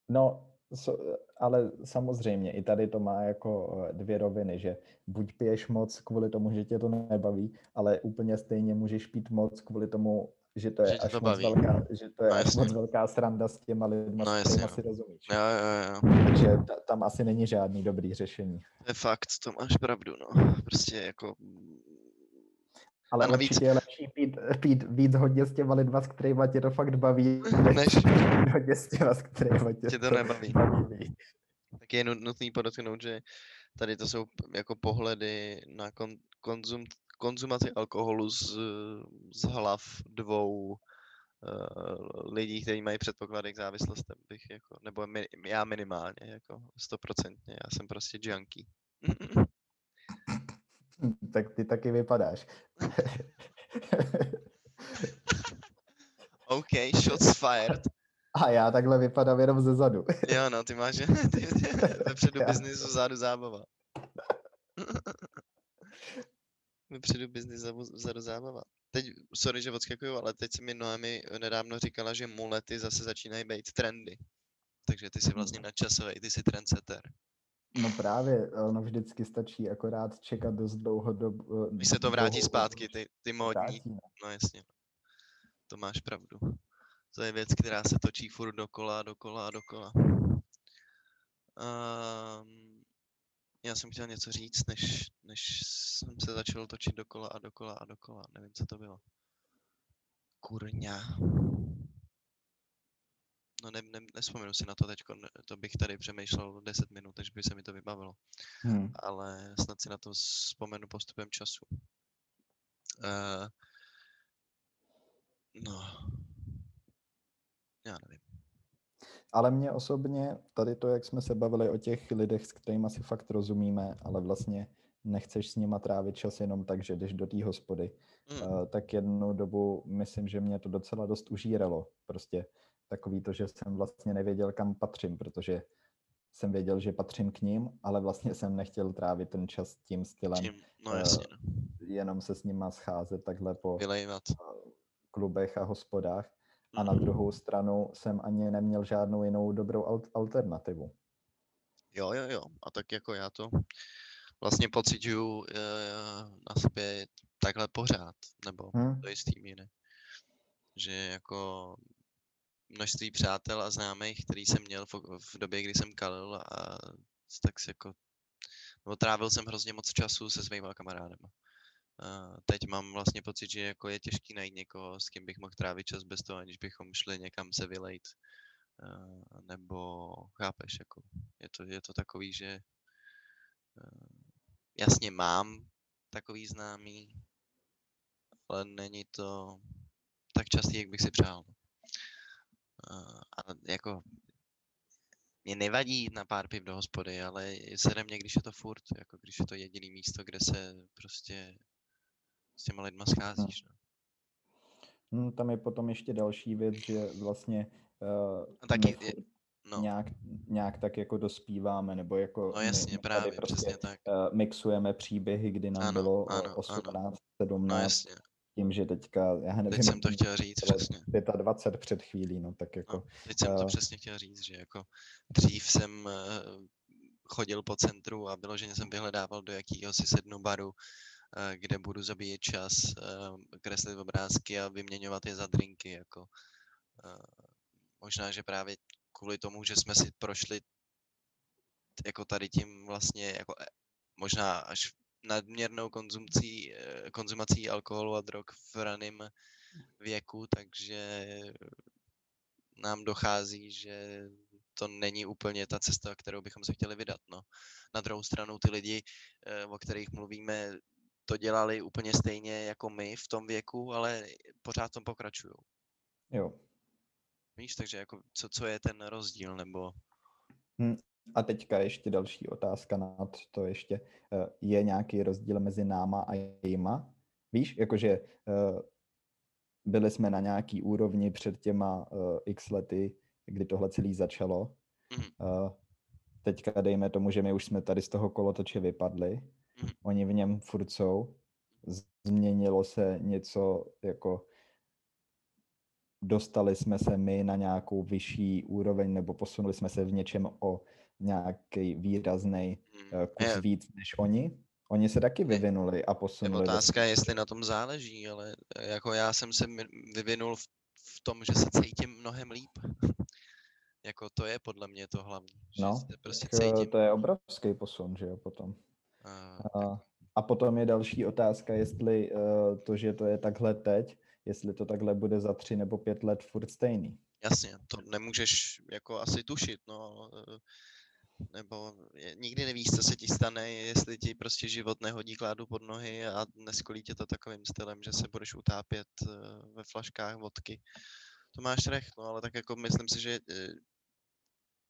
No, so, ale samozřejmě i tady to má jako eh, dvě roviny, že buď piješ moc kvůli tomu, že tě to nebaví, ale úplně stejně můžeš pít moc kvůli tomu, že to je Že až to moc baví. velká, že to je No až moc velká sranda s těma lidma, No jasně, kterýma no. si rozumíš. Jo, jo, jo. Takže ta, tam asi není žádný dobrý řešení. To je fakt, to máš pravdu, no. Prostě jako... Ale A navíc- určitě je lepší pít, pít víc hodně s těma lidma, s kterýma tě to fakt baví, než hodně s těma, s kterýma tě, Tě to nebaví. baví víc. Tak je nut- nutný podotknout, že tady to jsou jako pohledy na kon, konzum, konzumaci alkoholu z, z hlav dvou uh, lidí, kteří mají předpoklady k závislostem, bych jako, nebo mi, já minimálně, jako stoprocentně, já jsem prostě junkie. Tak ty taky vypadáš. OK, shots fired. A já takhle vypadám jenom ze zadu. Jo, no, ty máš vepředu Já- biznis, vzadu zábava. Vepředu biznis, vzadu zábava. Teď, sorry, že odskakuju, ale teď se mi Noemi nedávno říkala, že mulety zase začínají být trendy. Takže ty jsi vlastně nadčasový, ty jsi trendsetter. No právě, ono vždycky stačí akorát čekat dost dlouho do... Když se to vrátí zpátky, ty, ty módní, Vrátí, no. no jasně. To máš pravdu. To je věc, která se točí furt dokola, dokola a dokola. Um, já jsem chtěl něco říct, než, než jsem se začal točit dokola a dokola a dokola. Nevím, co to bylo. Kurňa. No ne, ne, nespomenu si na to teď, to bych tady přemýšlel 10 minut, než by se mi to vybavilo. Hm. Ale snad si na to vzpomenu postupem času. Uh, no. Já nevím. Ale mě osobně, tady to, jak jsme se bavili o těch lidech, s kterými si fakt rozumíme, ale vlastně nechceš s nima trávit čas jenom tak, že jdeš do té hospody, Mm. uh, tak jednu dobu myslím, že mě to docela dost užíralo. Prostě takový to, že jsem vlastně nevěděl, kam patřím, protože jsem věděl, že patřím k ním, ale vlastně jsem nechtěl trávit ten čas tím stylem, Tím, no eh, jasně, no. jenom se s nima scházet takhle po Vylejvat. klubech a hospodách. A na Mhm. druhou stranu jsem ani neměl žádnou jinou dobrou al- alternativu. Jo, jo, jo. A tak jako já to vlastně pocituju uh, na sobě takhle pořád, nebo Hm? do jistý míry. Že jako množství přátel a známých, který jsem měl v, v době, kdy jsem kalil a tak si jako, nebo trávil jsem hrozně moc času se svýma kamarádem. Uh, teď mám vlastně pocit, že jako je těžký najít někoho, s kým bych mohl trávit čas bez toho, aniž bychom šli někam se vylejt. Uh, nebo chápeš, jako je to, je to takový, že jasně mám takový známý, ale není to tak častý, jak bych si přál. A jako mě nevadí jít na pár piv do hospody, ale sedem mě, když je to furt, jako když je to jediný místo, kde se prostě s těma lidma scházíš. No. Hmm, tam je potom ještě další věc, že vlastně uh, no, taky, je, no. nějak, nějak tak jako dospíváme, nebo jako no jasně, my, právě, prostě, přesně tak. Uh, mixujeme příběhy, kdy nám ano, bylo ano, 18, ano. 17, no, jasně tím, že teďka, já nevím, teď jsem to chtěl říct přesně. 25 před chvílí, no tak jako. No, teď jsem uh, to přesně chtěl říct, že jako dřív jsem uh, chodil po centru a bylo, že jsem vyhledával do jakého si sednu baru, uh, kde budu zabíjet čas, kreslit obrázky a vyměňovat je za drinky, jako. Možná, že právě kvůli tomu, že jsme si prošli jako tady tím vlastně jako možná až nadměrnou konzumcí, eh, konzumací alkoholu a drog v raném věku, takže nám dochází, že to není úplně ta cesta, kterou bychom se chtěli vydat. No. Na druhou stranu ty lidi, eh, o kterých mluvíme, to dělali úplně stejně jako my v tom věku, ale pořád tom pokračují. Jo. Víš, takže jako co, co je ten rozdíl, nebo... Hmm, a teďka ještě další otázka na to ještě. Eh, je nějaký rozdíl mezi náma a jima? Víš, jakože eh, byli jsme na nějaký úrovni před těma eh, x lety, kdy tohle celý začalo. Mm. Teďka dejme tomu, že my už jsme tady z toho kolotoče vypadli. Mm. Oni v něm furt jsou. Změnilo se něco jako dostali jsme se my na nějakou vyšší úroveň nebo posunuli jsme se v něčem o nějaký výrazný uh, kus je. víc než oni. Oni se taky vyvinuli a posunuli. Je otázka je, jestli na tom záleží, ale eh, jako já jsem se vyvinul v, v tom, že se cítím mnohem líp. jako to je podle mě to hlavní. No, prostě eh, cítím. to je obrovský posun, že jo, potom. A, a, a potom je další otázka, jestli uh, to, že to je takhle teď, jestli to takhle bude za tři nebo pět let furt stejný. Jasně, to nemůžeš jako asi tušit, no nebo je, nikdy nevíš, co se ti stane, jestli ti prostě život nehodí kládu pod nohy a neskolí tě to takovým stylem, že se budeš utápět uh, ve flaškách vodky. To máš recht, no ale tak jako myslím si, že uh,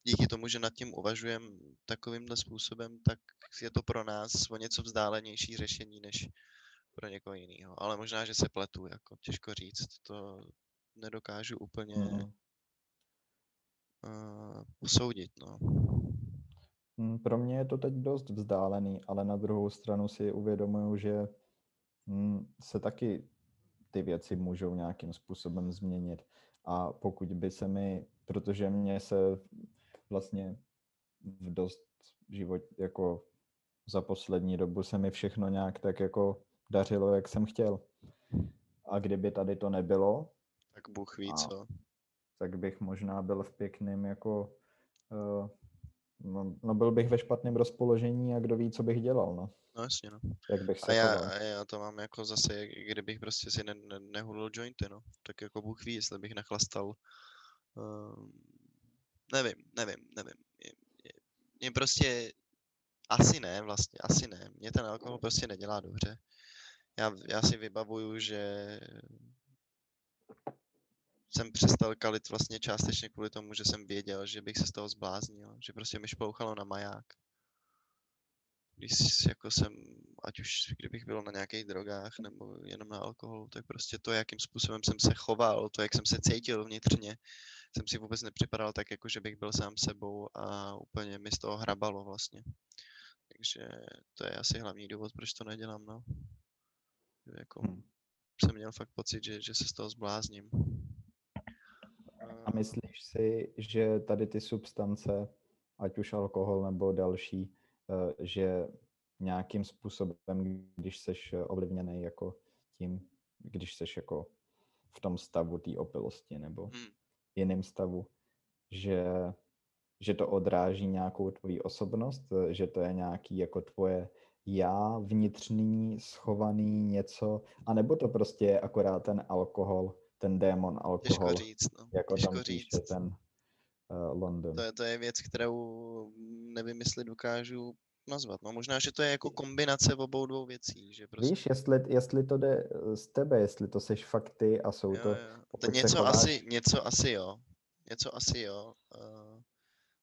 díky tomu, že nad tím uvažujem takovýmhle způsobem, tak je to pro nás o něco vzdálenější řešení než pro někoho jiného. Ale možná, že se pletu, jako těžko říct, to nedokážu úplně mm. uh, posoudit, no. Hm, pro mě je to teď dost vzdálený, ale na druhou stranu si uvědomuju, že hm, se taky ty věci můžou nějakým způsobem změnit. A pokud by se mi, protože mě se vlastně v dost život, jako za poslední dobu se mi všechno nějak tak jako dařilo, jak jsem chtěl. A kdyby tady to nebylo, tak Bůh ví co. Tak bych možná byl v pěkném jako uh, No, no byl bych ve špatném rozpoložení a kdo ví, co bych dělal, no. No jasně, no. Jak bych se a já, a já to mám jako zase, kdybych prostě si ne, ne, nehulil jointy, no. Tak jako Bůh ví, jestli bych nachlastal. Uh, nevím, nevím, nevím. Je, je, je prostě asi ne, vlastně, asi ne. Mě ten alkohol prostě nedělá dobře. Já, já si vybavuju, že jsem přestal kalit vlastně částečně kvůli tomu, že jsem věděl, že bych se z toho zbláznil, že prostě mi šplouchalo na maják. Když jako jsem, ať už kdybych byl na nějakých drogách nebo jenom na alkoholu, tak prostě to, jakým způsobem jsem se choval, to, jak jsem se cítil vnitřně, jsem si vůbec nepřipadal tak, jako že bych byl sám sebou a úplně mi z toho hrabalo vlastně. Takže to je asi hlavní důvod, proč to nedělám, no. Jako, hmm. jsem měl fakt pocit, že, že se z toho zblázním. A myslíš si, že tady ty substance, ať už alkohol nebo další, eh, že nějakým způsobem, když seš ovlivněný jako tím, když seš jako v tom stavu té opilosti nebo hmm. jiném stavu, že, že to odráží nějakou tvoji osobnost, že to je nějaký jako tvoje já vnitřní, schovaný něco, anebo to prostě je akorát ten alkohol, ten démon alkohol, Těžko říct, no. jako Těžko tam říct. píše ten uh, London. To je, to je věc, kterou nevím, jestli dokážu nazvat. No možná, že to je jako kombinace obou dvou věcí, že prostě... Víš, jestli, jestli to jde eh, z tebe, jestli to seš fakt ty a jsou jo, to... jo. To něco chováš- asi, něco asi jo. Něco asi jo. Uh,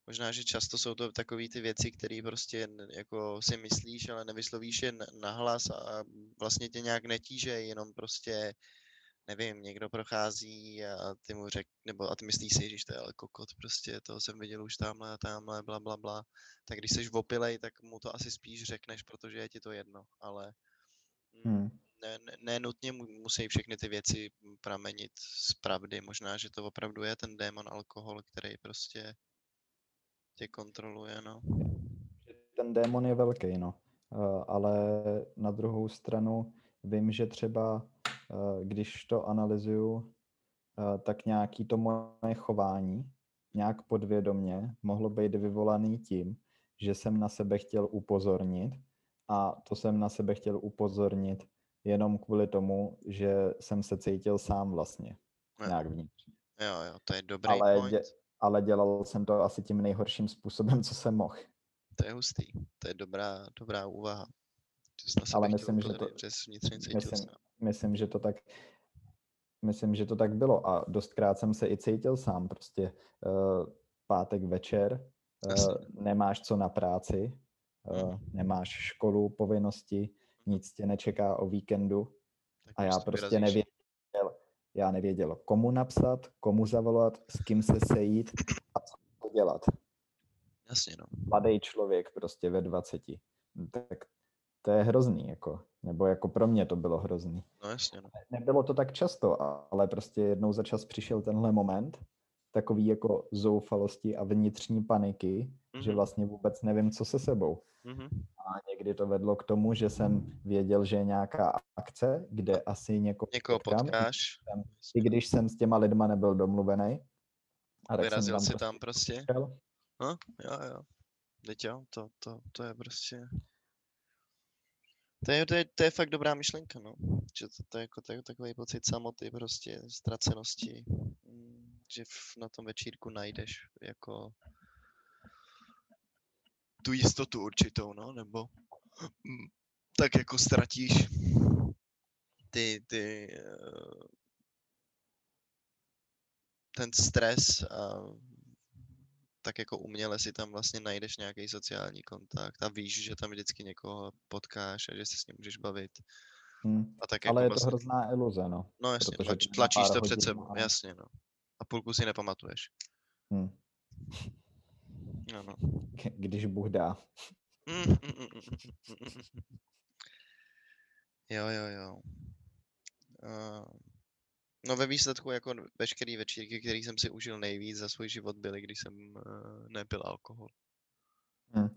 možná, že často jsou to takové ty věci, které prostě jako si myslíš, ale nevyslovíš je nahlas a vlastně tě nějak netížej, jenom prostě nevím, někdo prochází a ty mu řek, nebo a ty myslíš si, že to je ale kokot, prostě toho jsem viděl už tamhle a tamhle, bla, bla, bla. Tak když jsi opilej, tak mu to asi spíš řekneš, protože je ti to jedno, ale mm, Hmm. ne, ne, ne nutně mu, musí všechny ty věci pramenit z pravdy. Možná, že to opravdu je ten démon alkohol, který prostě tě kontroluje, no. ten démon je velký, no. Eh, Ale na druhou stranu vím, že třeba, když to analyzuju, eh, tak nějaký to moje chování, nějak podvědomně, mohlo být vyvolaný tím, že jsem na sebe chtěl upozornit a to jsem na sebe chtěl upozornit jenom kvůli tomu, že jsem se cítil sám vlastně, Jo. nějak vnitřně. Jo, jo, to je dobrý Ale, point. dě, ale dělal jsem to asi tím nejhorším způsobem, co jsem mohl. To je hustý. To je dobrá, dobrá úvaha. Ale myslím, že to- myslím, sám. Myslím, že to tak myslím, že to tak bylo a dostkrát jsem se i cítil sám prostě uh, pátek večer, uh, nemáš co na práci, uh, nemáš školu, povinnosti, nic tě nečeká o víkendu Tak a já prostě nevěděl, já nevěděl, komu napsat, komu zavolat, s kým se sejít a co dělat. Jasně, no. Mladý člověk prostě ve 20. Tak to je hrozný, jako, nebo jako pro mě to bylo hrozný. No jasně, no. Nebylo to tak často, ale prostě jednou za čas přišel tenhle moment, takový jako zoufalosti a vnitřní paniky, že Mhm, vlastně vůbec nevím, co se sebou. mhm. A někdy to vedlo k tomu, že jsem věděl, že je nějaká akce, kde asi někoho, Někoho potkám, potkáš, i když jsem s těma lidma nebyl domluvený. A tak jsem vyrazil si prostě tam prostě. šel. No, jo, jo. Teď jo, to, to, to je prostě... To je, to, je, to je fakt dobrá myšlenka, no. Že to, to je jako je takový pocit samoty, prostě ztracenosti, mm, že v, na tom večírku najdeš jako tu jistotu určitou, no, nebo mm, tak jako ztratíš ty, ty eh, ten stres a tak jako uměle si tam vlastně najdeš nějaký sociální kontakt a víš, že tam vždycky někoho potkáš a že se s ním můžeš bavit. Hm. A tak Ale je jako to vlastně, hrozná iluze, no. no jasně, tlač, je tlačíš to před sebou, a- jasně, no. A půlku si nepamatuješ. Hm. No, no. Když Bůh dá. Mm, mm, mm. Jo, jo, jo. Uh, no ve výsledku jako veškerý večírky, který jsem si užil nejvíc za svůj život, byly, když jsem uh, nepil alkohol. Hm. Uh,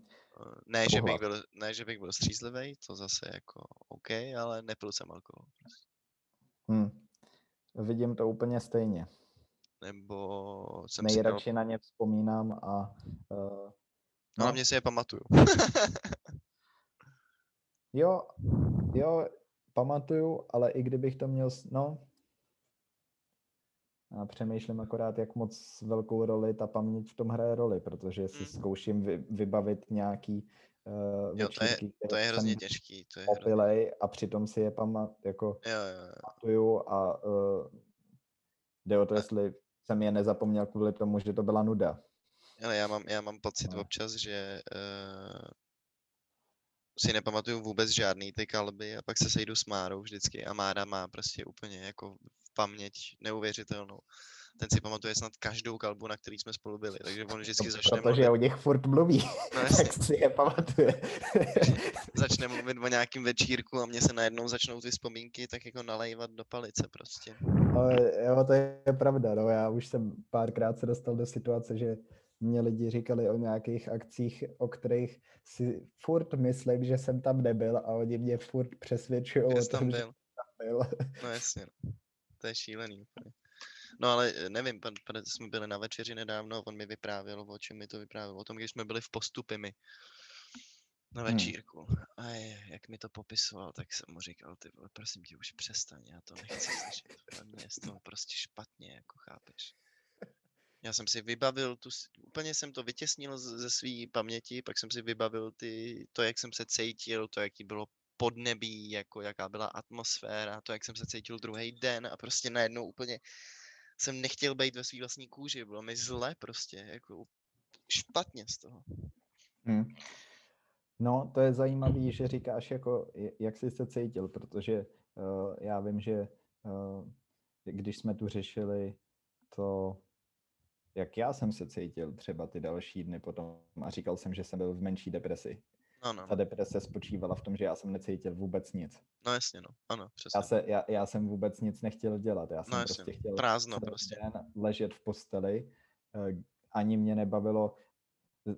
ne, že bych byl, ne, že bych byl střízlivý, to zase jako OK, ale nepil jsem alkohol. prostě. Hm. Vidím to úplně stejně. Nebo jsem si dal, Nejradši na ně vzpomínám a uh, no, hlavně si je pamatuju. jo, jo, pamatuju, ale i kdybych to měl, no, a přemýšlím akorát, jak moc velkou roli ta paměť v tom hraje roli, protože si Mhm. zkouším vy, vybavit nějaký uh, Jo, to je- To je hrozně těžký, to je hrozně, opilej a přitom si je pamat, jako jo, jo, jo. pamatuju a uh, jde o to, A- jestli jsem je nezapomněl kvůli tomu, že to byla nuda. Ale já mám, já mám pocit No. občas, že uh, si nepamatuju vůbec žádný ty kalby a pak se sejdu s Márou vždycky a Mára má prostě úplně jako paměť neuvěřitelnou. Ten si pamatuje snad každou kalbu, na který jsme spolu byli, takže on vždycky začne Protože mluvit, o nich furt mluví, no jasně, tak si je pamatuje. začne mluvit o nějakým večírku a mě se najednou začnou ty vzpomínky tak jako nalejvat do palice prostě. Ale jo, to je pravda, no, já už jsem párkrát se dostal do situace, že mě lidi říkali o nějakých akcích, o kterých si furt myslím, že jsem tam nebyl a oni mě furt přesvědčují Že o tam tom, že byl. byl. No jasně, no. To je šílený úplně. No ale eh, nevím, pan, pan, jsme byli na večeři nedávno, on mi vyprávěl, o čem mi to vyprávěl, o tom, když jsme byli v postupy my. na Hmm. večírku. A je, jak mi to popisoval, tak jsem mu říkal, ty vole, prosím tě, už přestaň, já to nechci slyšet. A mě je z toho prostě špatně, jako chápeš. Já jsem si vybavil tu, úplně jsem to vytěsnil ze své paměti, pak jsem si vybavil ty, to, jak jsem se cítil, to, jaký bylo podnebí, jako jaká byla atmosféra, to, jak jsem se cítil druhý den a prostě najednou úplně jsem nechtěl být ve své vlastní kůži, bylo mi zle prostě, jako špatně z toho. Hmm. No, to je zajímavé, že říkáš, jako, jak jsi se cítil, protože uh, já vím, že uh, když jsme tu řešili to, jak já jsem se cítil třeba ty další dny potom a říkal jsem, že jsem byl v menší depresi. No, no, Ta deprese spočívala v tom, že já jsem necítil vůbec nic. no jasně, no, ano, přesně. Já, se, já, já jsem vůbec nic nechtěl dělat. Já jsem No jasně, prostě chtěl prázdno prostě. den ležet v posteli. eh, Ani mě nebavilo.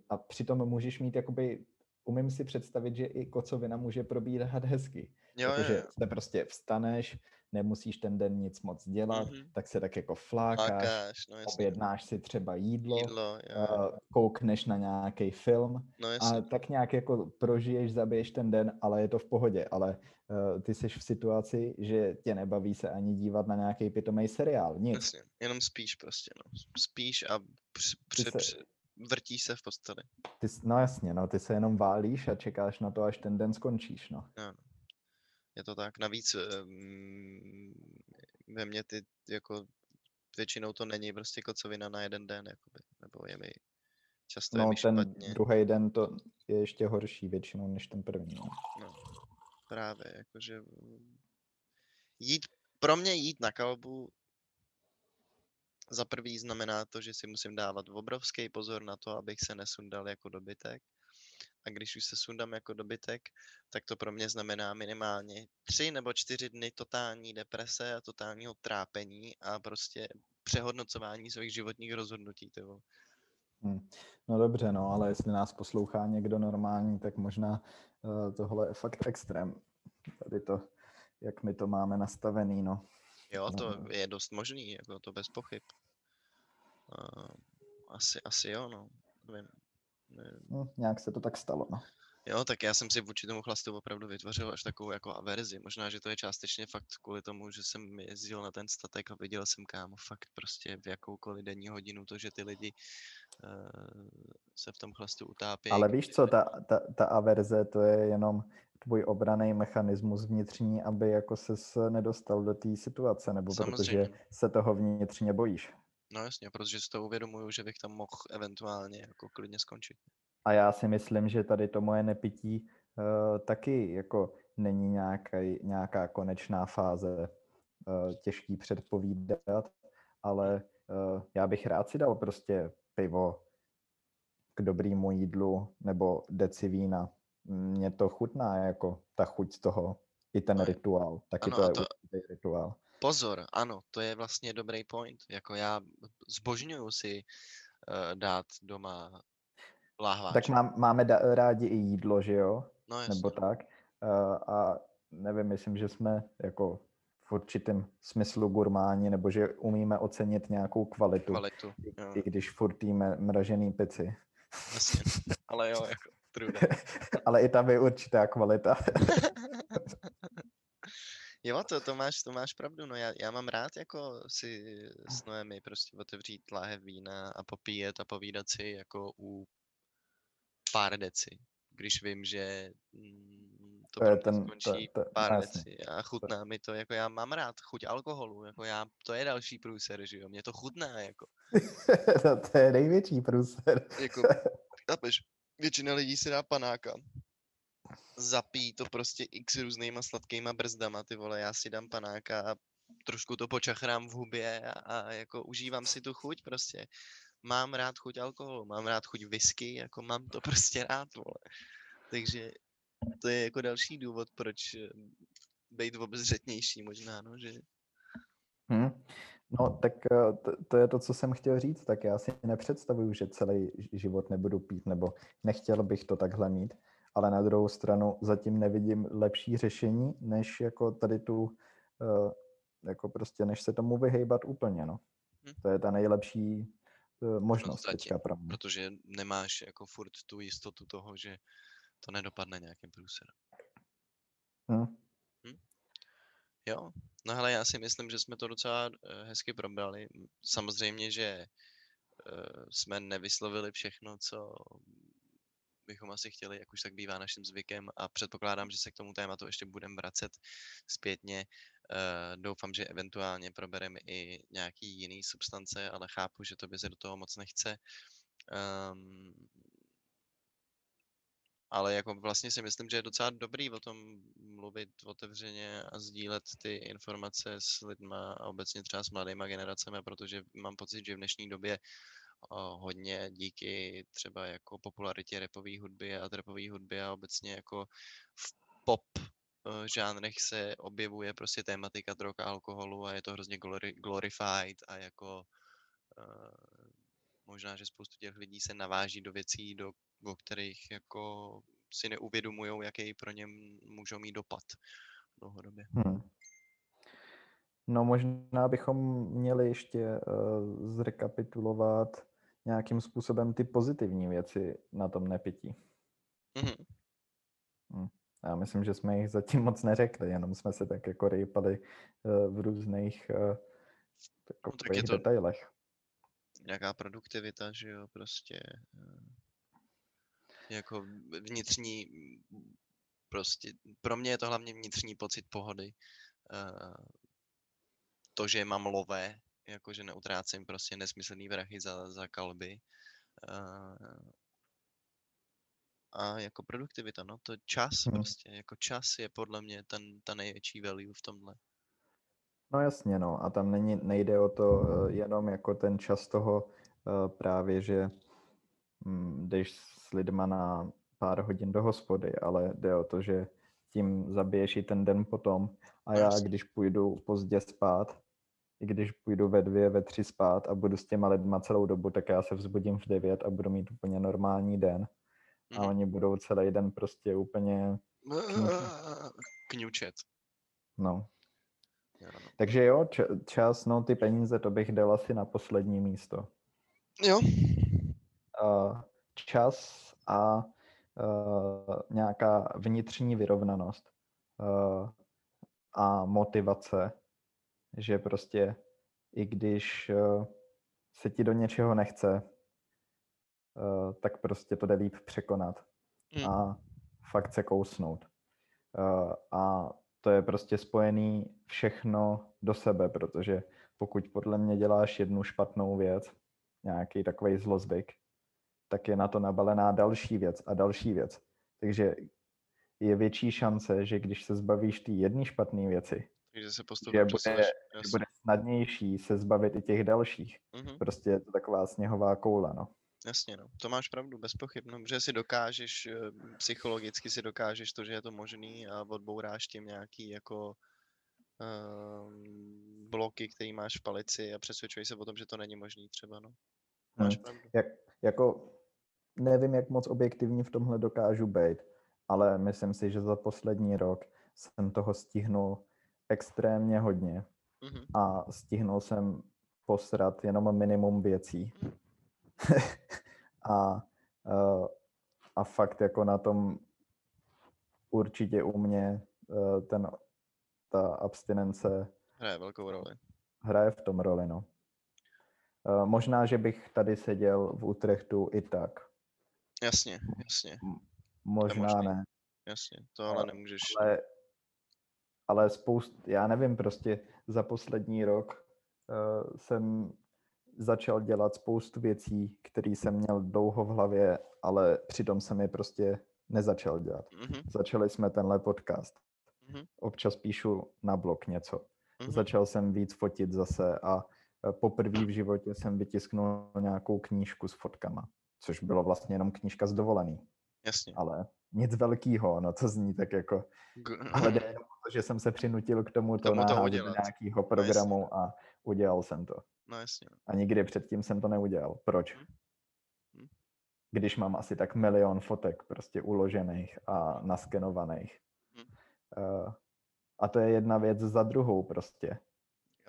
A přitom můžeš mít jakoby, umím si představit, že i kocovina může probíhat hezky. Jo, Protože jo. se prostě vstaneš, nemusíš ten den nic moc dělat, Mhm. tak se tak jako flákáš, Lákáš, no objednáš si třeba jídlo, Jídlo, jo, jo. eh, koukneš na nějaký film no a tak nějak jako prožiješ, zabiješ ten den, ale je to v pohodě. Ale uh, ty jsi v situaci, že tě nebaví se ani dívat na nějaký pitomý seriál. Nic. Jasně, jenom spíš prostě, no. Spíš a při, při, se- při, vrtíš se v posteli. Ty, no jasně, no, ty se jenom válíš a čekáš na to, až ten den skončíš. No. Je to tak. Navíc um, ve mně ty, jako většinou to není prostě kocovina na jeden den, jakoby. Nebo je mi, často je no mi ten špatně. druhý den to je ještě horší většinou než ten první. No. No, právě, jakože mm, jít, pro mě jít na kalbu za prvý znamená to, že si musím dávat obrovský pozor na to, abych se nesundal jako dobytek. A když už se sundám jako dobytek, tak to pro mě znamená minimálně tři nebo čtyři dny totální deprese a totálního trápení a prostě přehodnocování svých životních rozhodnutí. ty vole. Hm. No dobře, no, ale jestli nás poslouchá někdo normální, tak možná uh, tohle je fakt extrém. Tady to, jak my to máme nastavený, no. Jo, to No. je dost možný, jako to bez pochyb. Uh, asi, asi jo, no. Nevím. Hm, nějak se to tak stalo, no. Jo, tak já jsem si vůči tomu chlastu opravdu vytvořil až takovou jako averzi. Možná, že to je částečně fakt kvůli tomu, že jsem jezdil na ten statek a viděl jsem kámo fakt prostě v jakoukoliv denní hodinu to, že ty lidi uh, se v tom chlastu utápějí. Ale víš co, ta, ta, ta averze, to je jenom tvůj obraný mechanismus vnitřní, aby jako ses nedostal do té situace, nebo protože Samozřejmě. se toho vnitřně bojíš. No jasně, protože si to uvědomuju, že bych tam mohl eventuálně jako klidně skončit. A já si myslím, že tady to moje nepití uh, taky jako není nějaký, nějaká konečná fáze uh, těžký předpovídat, ale uh, já bych rád si dal prostě pivo k dobrýmu jídlu nebo deci vína. Mně to chutná jako ta chuť z toho, i ten No, rituál, taky ano, to je to- určitý rituál. Pozor, ano, to je vlastně dobrý point. Jako já zbožňuju si uh, dát doma láhváč. Tak mám, máme da- rádi i jídlo, že jo? no jasně, nebo tak. Uh, a nevím, myslím, že jsme jako v určitém smyslu gurmáni, nebo že umíme ocenit nějakou kvalitu, kvalitu. i, Jo, i když furt jíme mražený pici. jasně. Ale jo, jako truda. Ale i tam je určitá kvalita. Jo, to, to, máš, to máš pravdu, no já, já mám rád jako si s Noemi prostě otevřít láhev vína a popíjet a povídat si jako u pár deci, když vím, že mm, to, To je pro mě ten- to- skončí to- pár no jasně. deci a chutná mi to, jako já mám rád chuť alkoholu, jako já, to je další průser, že jo, mě to chutná, jako, to, to je největší průser. jako, chápeš, většina lidí si dá panáka, zapíjí to prostě x různýma sladkýma brzdama, ty vole, já si dám panáka a trošku to počachrám v hubě a, a jako užívám si tu chuť prostě. Mám rád chuť alkoholu, mám rád chuť whisky, jako mám to prostě rád, vole. Takže to je jako další důvod, proč eh, být obezřetnější možná, no, že Hm. No, tak eh, to, to je to, co jsem chtěl říct. Tak já si nepředstavuju, že celý život nebudu pít, nebo nechtěl bych to takhle mít, ale na druhou stranu zatím nevidím lepší řešení, než jako tady tu, eh, jako prostě, než se tomu vyhejbat úplně, no. Hm. To je ta nejlepší eh, možnost zatím, teďka pro mě. protože nemáš jako furt tu jistotu toho, že to nedopadne nějakým průserem. Hm. Jo, no hele, já si myslím, že jsme to docela eh, hezky probrali. Samozřejmě, že jsme nevyslovili všechno, co bychom asi chtěli, jak už tak bývá naším zvykem a předpokládám, že se k tomu tématu ještě budeme vracet zpětně. Eh, Doufám, že eventuálně probereme i nějaký jiný substance, ale chápu, že to by se do toho moc nechce. Um, ale jako vlastně si myslím, že je docela dobrý o tom mluvit otevřeně a sdílet ty informace s lidma a obecně třeba s mladýma generacemi, protože mám pocit, že v dnešní době hodně díky třeba jako popularitě rapové hudby a trapové hudby a obecně jako v pop eh, žánrech se objevuje prostě tématika drog a alkoholu a je to hrozně glori- glorified a jako uh, možná, že spoustu těch lidí se naváží do věcí, do, o kterých jako si neuvědomují, jaký pro ně můžou mít dopad dlouhodobě. Hm. No možná bychom měli ještě uh, zrekapitulovat nějakým způsobem ty pozitivní věci na tom nepití. Mhm. Já myslím, že jsme jich zatím moc neřekli, jenom jsme se tak jako rýpali uh, v různých takových je to- detailech. Nějaká produktivita, že jo, prostě eh, jako vnitřní, prostě pro mě je to hlavně vnitřní pocit pohody. eh, To, že mám lové, jako že neutrácím prostě nesmyslný vrachy za, za kalby. eh, A jako produktivita, no to čas Hmm. prostě, jako čas je podle mě ten, ta největší value v tomhle. No jasně, no. A tam není, nejde o to eh, jenom jako ten čas toho eh, právě, že mm, jdeš s lidma na pár hodin do hospody, ale jde o to, že tím zabiješ i ten den potom. A No já, když půjdu pozdě spát, i když půjdu ve dvě, ve tři spát a budu s těma lidma celou dobu, tak já se vzbudím v devět a budu mít úplně normální den. A Mhm. oni budou celý den prostě úplně, Kňučet. no. Jo, no. Takže jo, č- čas, no ty peníze, to bych dal asi na poslední místo. jo. uh, čas a uh, nějaká vnitřní vyrovnanost uh, a motivace, že prostě i když uh, se ti do něčeho nechce, uh, tak prostě to jde líp překonat Hm. a fakt se kousnout. Uh, a to je prostě spojený všechno do sebe, protože pokud podle mě děláš jednu špatnou věc, nějaký takový zlozvyk, tak je na to nabalená další věc a další věc. Takže je větší šance, že když se zbavíš té jedné špatné věci, Takže se že postupně bude, přesuneš. že bude snadnější se zbavit i těch dalších. Mhm. Prostě je to taková sněhová koule, no. Jasně, no. To máš pravdu, bez pochyb. No, že si dokážeš, eh, psychologicky si dokážeš to, že je to možný a odbouráš tím nějaký jako um, bloky, který máš v palici a přesvědčuješ se o tom, že to není možný třeba, no. Máš Hmm. pravdu. Jak, jako nevím, jak moc objektivní v tomhle dokážu být, ale myslím si, že za poslední rok jsem toho stihnul extrémně hodně Mhm. a stihnul jsem posrat jenom minimum věcí. a, eh, a fakt jako na tom určitě u mě eh, ten, ta abstinence Hraje velkou roli. hraje v tom roli, no. Eh, Možná, že bych tady seděl v Utrechtu i tak. Jasně, jasně, Možná ne. jasně. To ale A- nemůžeš. Ale, ale spoust, já nevím, prostě za poslední rok uh, jsem začal dělat spoustu věcí, které jsem měl dlouho v hlavě, ale přitom jsem je prostě nezačal dělat. Mhm, Začali jsme tenhle podcast. mhm, Občas píšu na blog něco. mhm. Začal jsem víc fotit zase a eh, poprvé v životě jsem vytisknul nějakou knížku s fotkama, což bylo vlastně jenom knížka z dovolený, Jasně. ale nic velkýho, no to zní tak jako, ale jde jenom o to, že jsem se přinutil k tomu to do nějakého programu a udělal jsem to. No jasně. no. A nikdy předtím jsem to neudělal. Proč? Mhm. Mhm. Když mám asi tak milion fotek prostě uložených a naskenovaných. Mhm. Uh, a to je jedna věc za druhou prostě.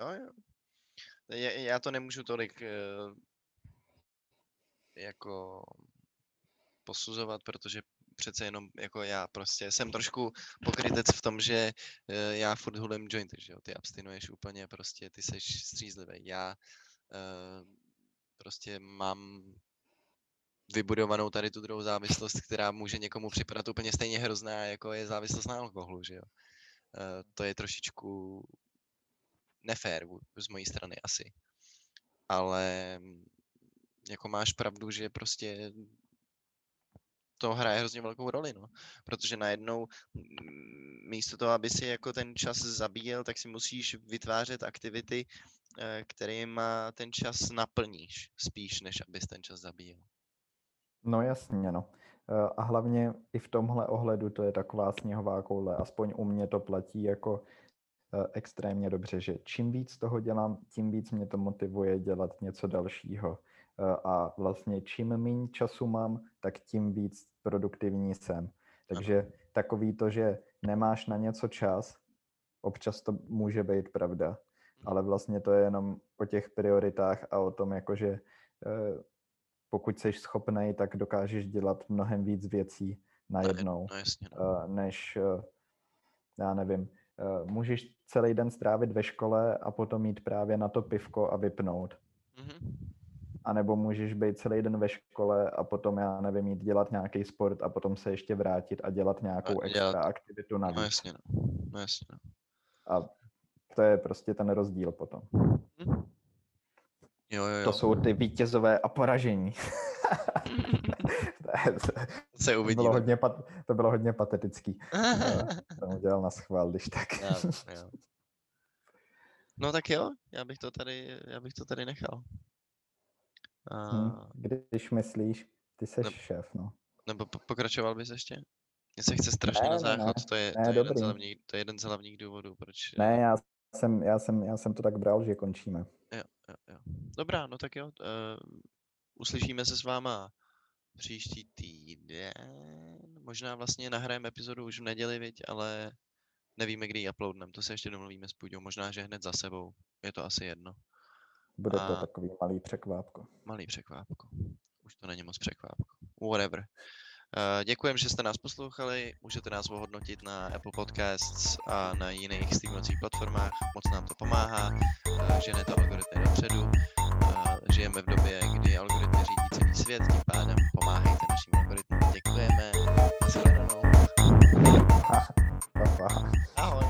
Jo, jo. Já, já to nemůžu tolik eh, jako posuzovat, protože přece jenom jako já prostě jsem trošku pokrytec v tom, že uh, já furt hulím jointy, že jo, ty abstinuješ úplně prostě, ty seš střízlivý. Já uh, prostě mám vybudovanou tady tu druhou závislost, která může někomu připadat úplně stejně hrozná, jako je závislost na alkoholu, že jo. Uh, to je trošičku nefér z mojí strany asi. Ale jako máš pravdu, že prostě to hraje hrozně velkou roli, no. Protože najednou místo toho, aby si jako ten čas zabíjel, tak si musíš vytvářet aktivity, eh, kterým ten čas naplníš, spíš než abys ten čas zabíjel. No jasně, no. Eh, a hlavně i v tomhle ohledu to je taková sněhová koule, aspoň u mě to platí jako eh, extrémně dobře, že čím víc toho dělám, tím víc mě to motivuje dělat něco dalšího. Eh, a vlastně čím méně času mám, tak tím víc produktivní jsem. Takže takový to, že nemáš na něco čas, občas to může být pravda, mhm. ale vlastně to je jenom o těch prioritách a o tom, jakože pokud jsi schopný, tak dokážeš dělat mnohem víc věcí najednou, no, jasně, no. než, já nevím, můžeš celý den strávit ve škole a potom jít právě na to pivko a vypnout. Mm-hmm. A nebo můžeš být celý den ve škole a potom, já nevím, jít dělat nějaký sport a potom se ještě vrátit a dělat nějakou a dělat... extra aktivitu navíc. No jasně, no. no jasně, no. A to je prostě ten rozdíl potom. Mm-hmm. Jo, jo, jo. To jsou ty vítězové a poražení. to se uvidí. To bylo hodně, pat, to bylo hodně patetický. to udělal na schvál, když tak. jo, jo. No tak jo, já bych to tady, já bych to tady nechal. A... Hmm, když myslíš, ty jsi ne, šéf, no. Nebo pokračoval bys ještě? Mně se chce strašně ne, na záchod, ne, to, je, ne, to, je jeden z hlavních, to je jeden z hlavních důvodů, proč... Ne, já jsem, já, jsem, já jsem to tak bral, že končíme. Jo, jo, jo. Dobrá, no tak jo. Uh, uslyšíme se s váma příští týden. Možná vlastně nahrajeme epizodu už v neděli, viď, ale nevíme, kdy ji uploadneme. To se ještě domluvíme s Půjdou. Možná, že hned za sebou. Je to asi jedno. Bude to a... takový malý překvápko. Malý překvápko. Už to není moc překvápko. Whatever. Uh, že jste nás poslouchali. Můžete nás ohodnotit na Apple Podcasts a na jiných streamovacích platformách. Moc nám to pomáhá. Eh, uh, žene to algoritmy dopředu. Uh, eh, žijeme v době, kdy algoritmy řídí celý svět, tím pádem pomáhejte našim algoritmům. Děkujeme. Ahoj. Ahoj.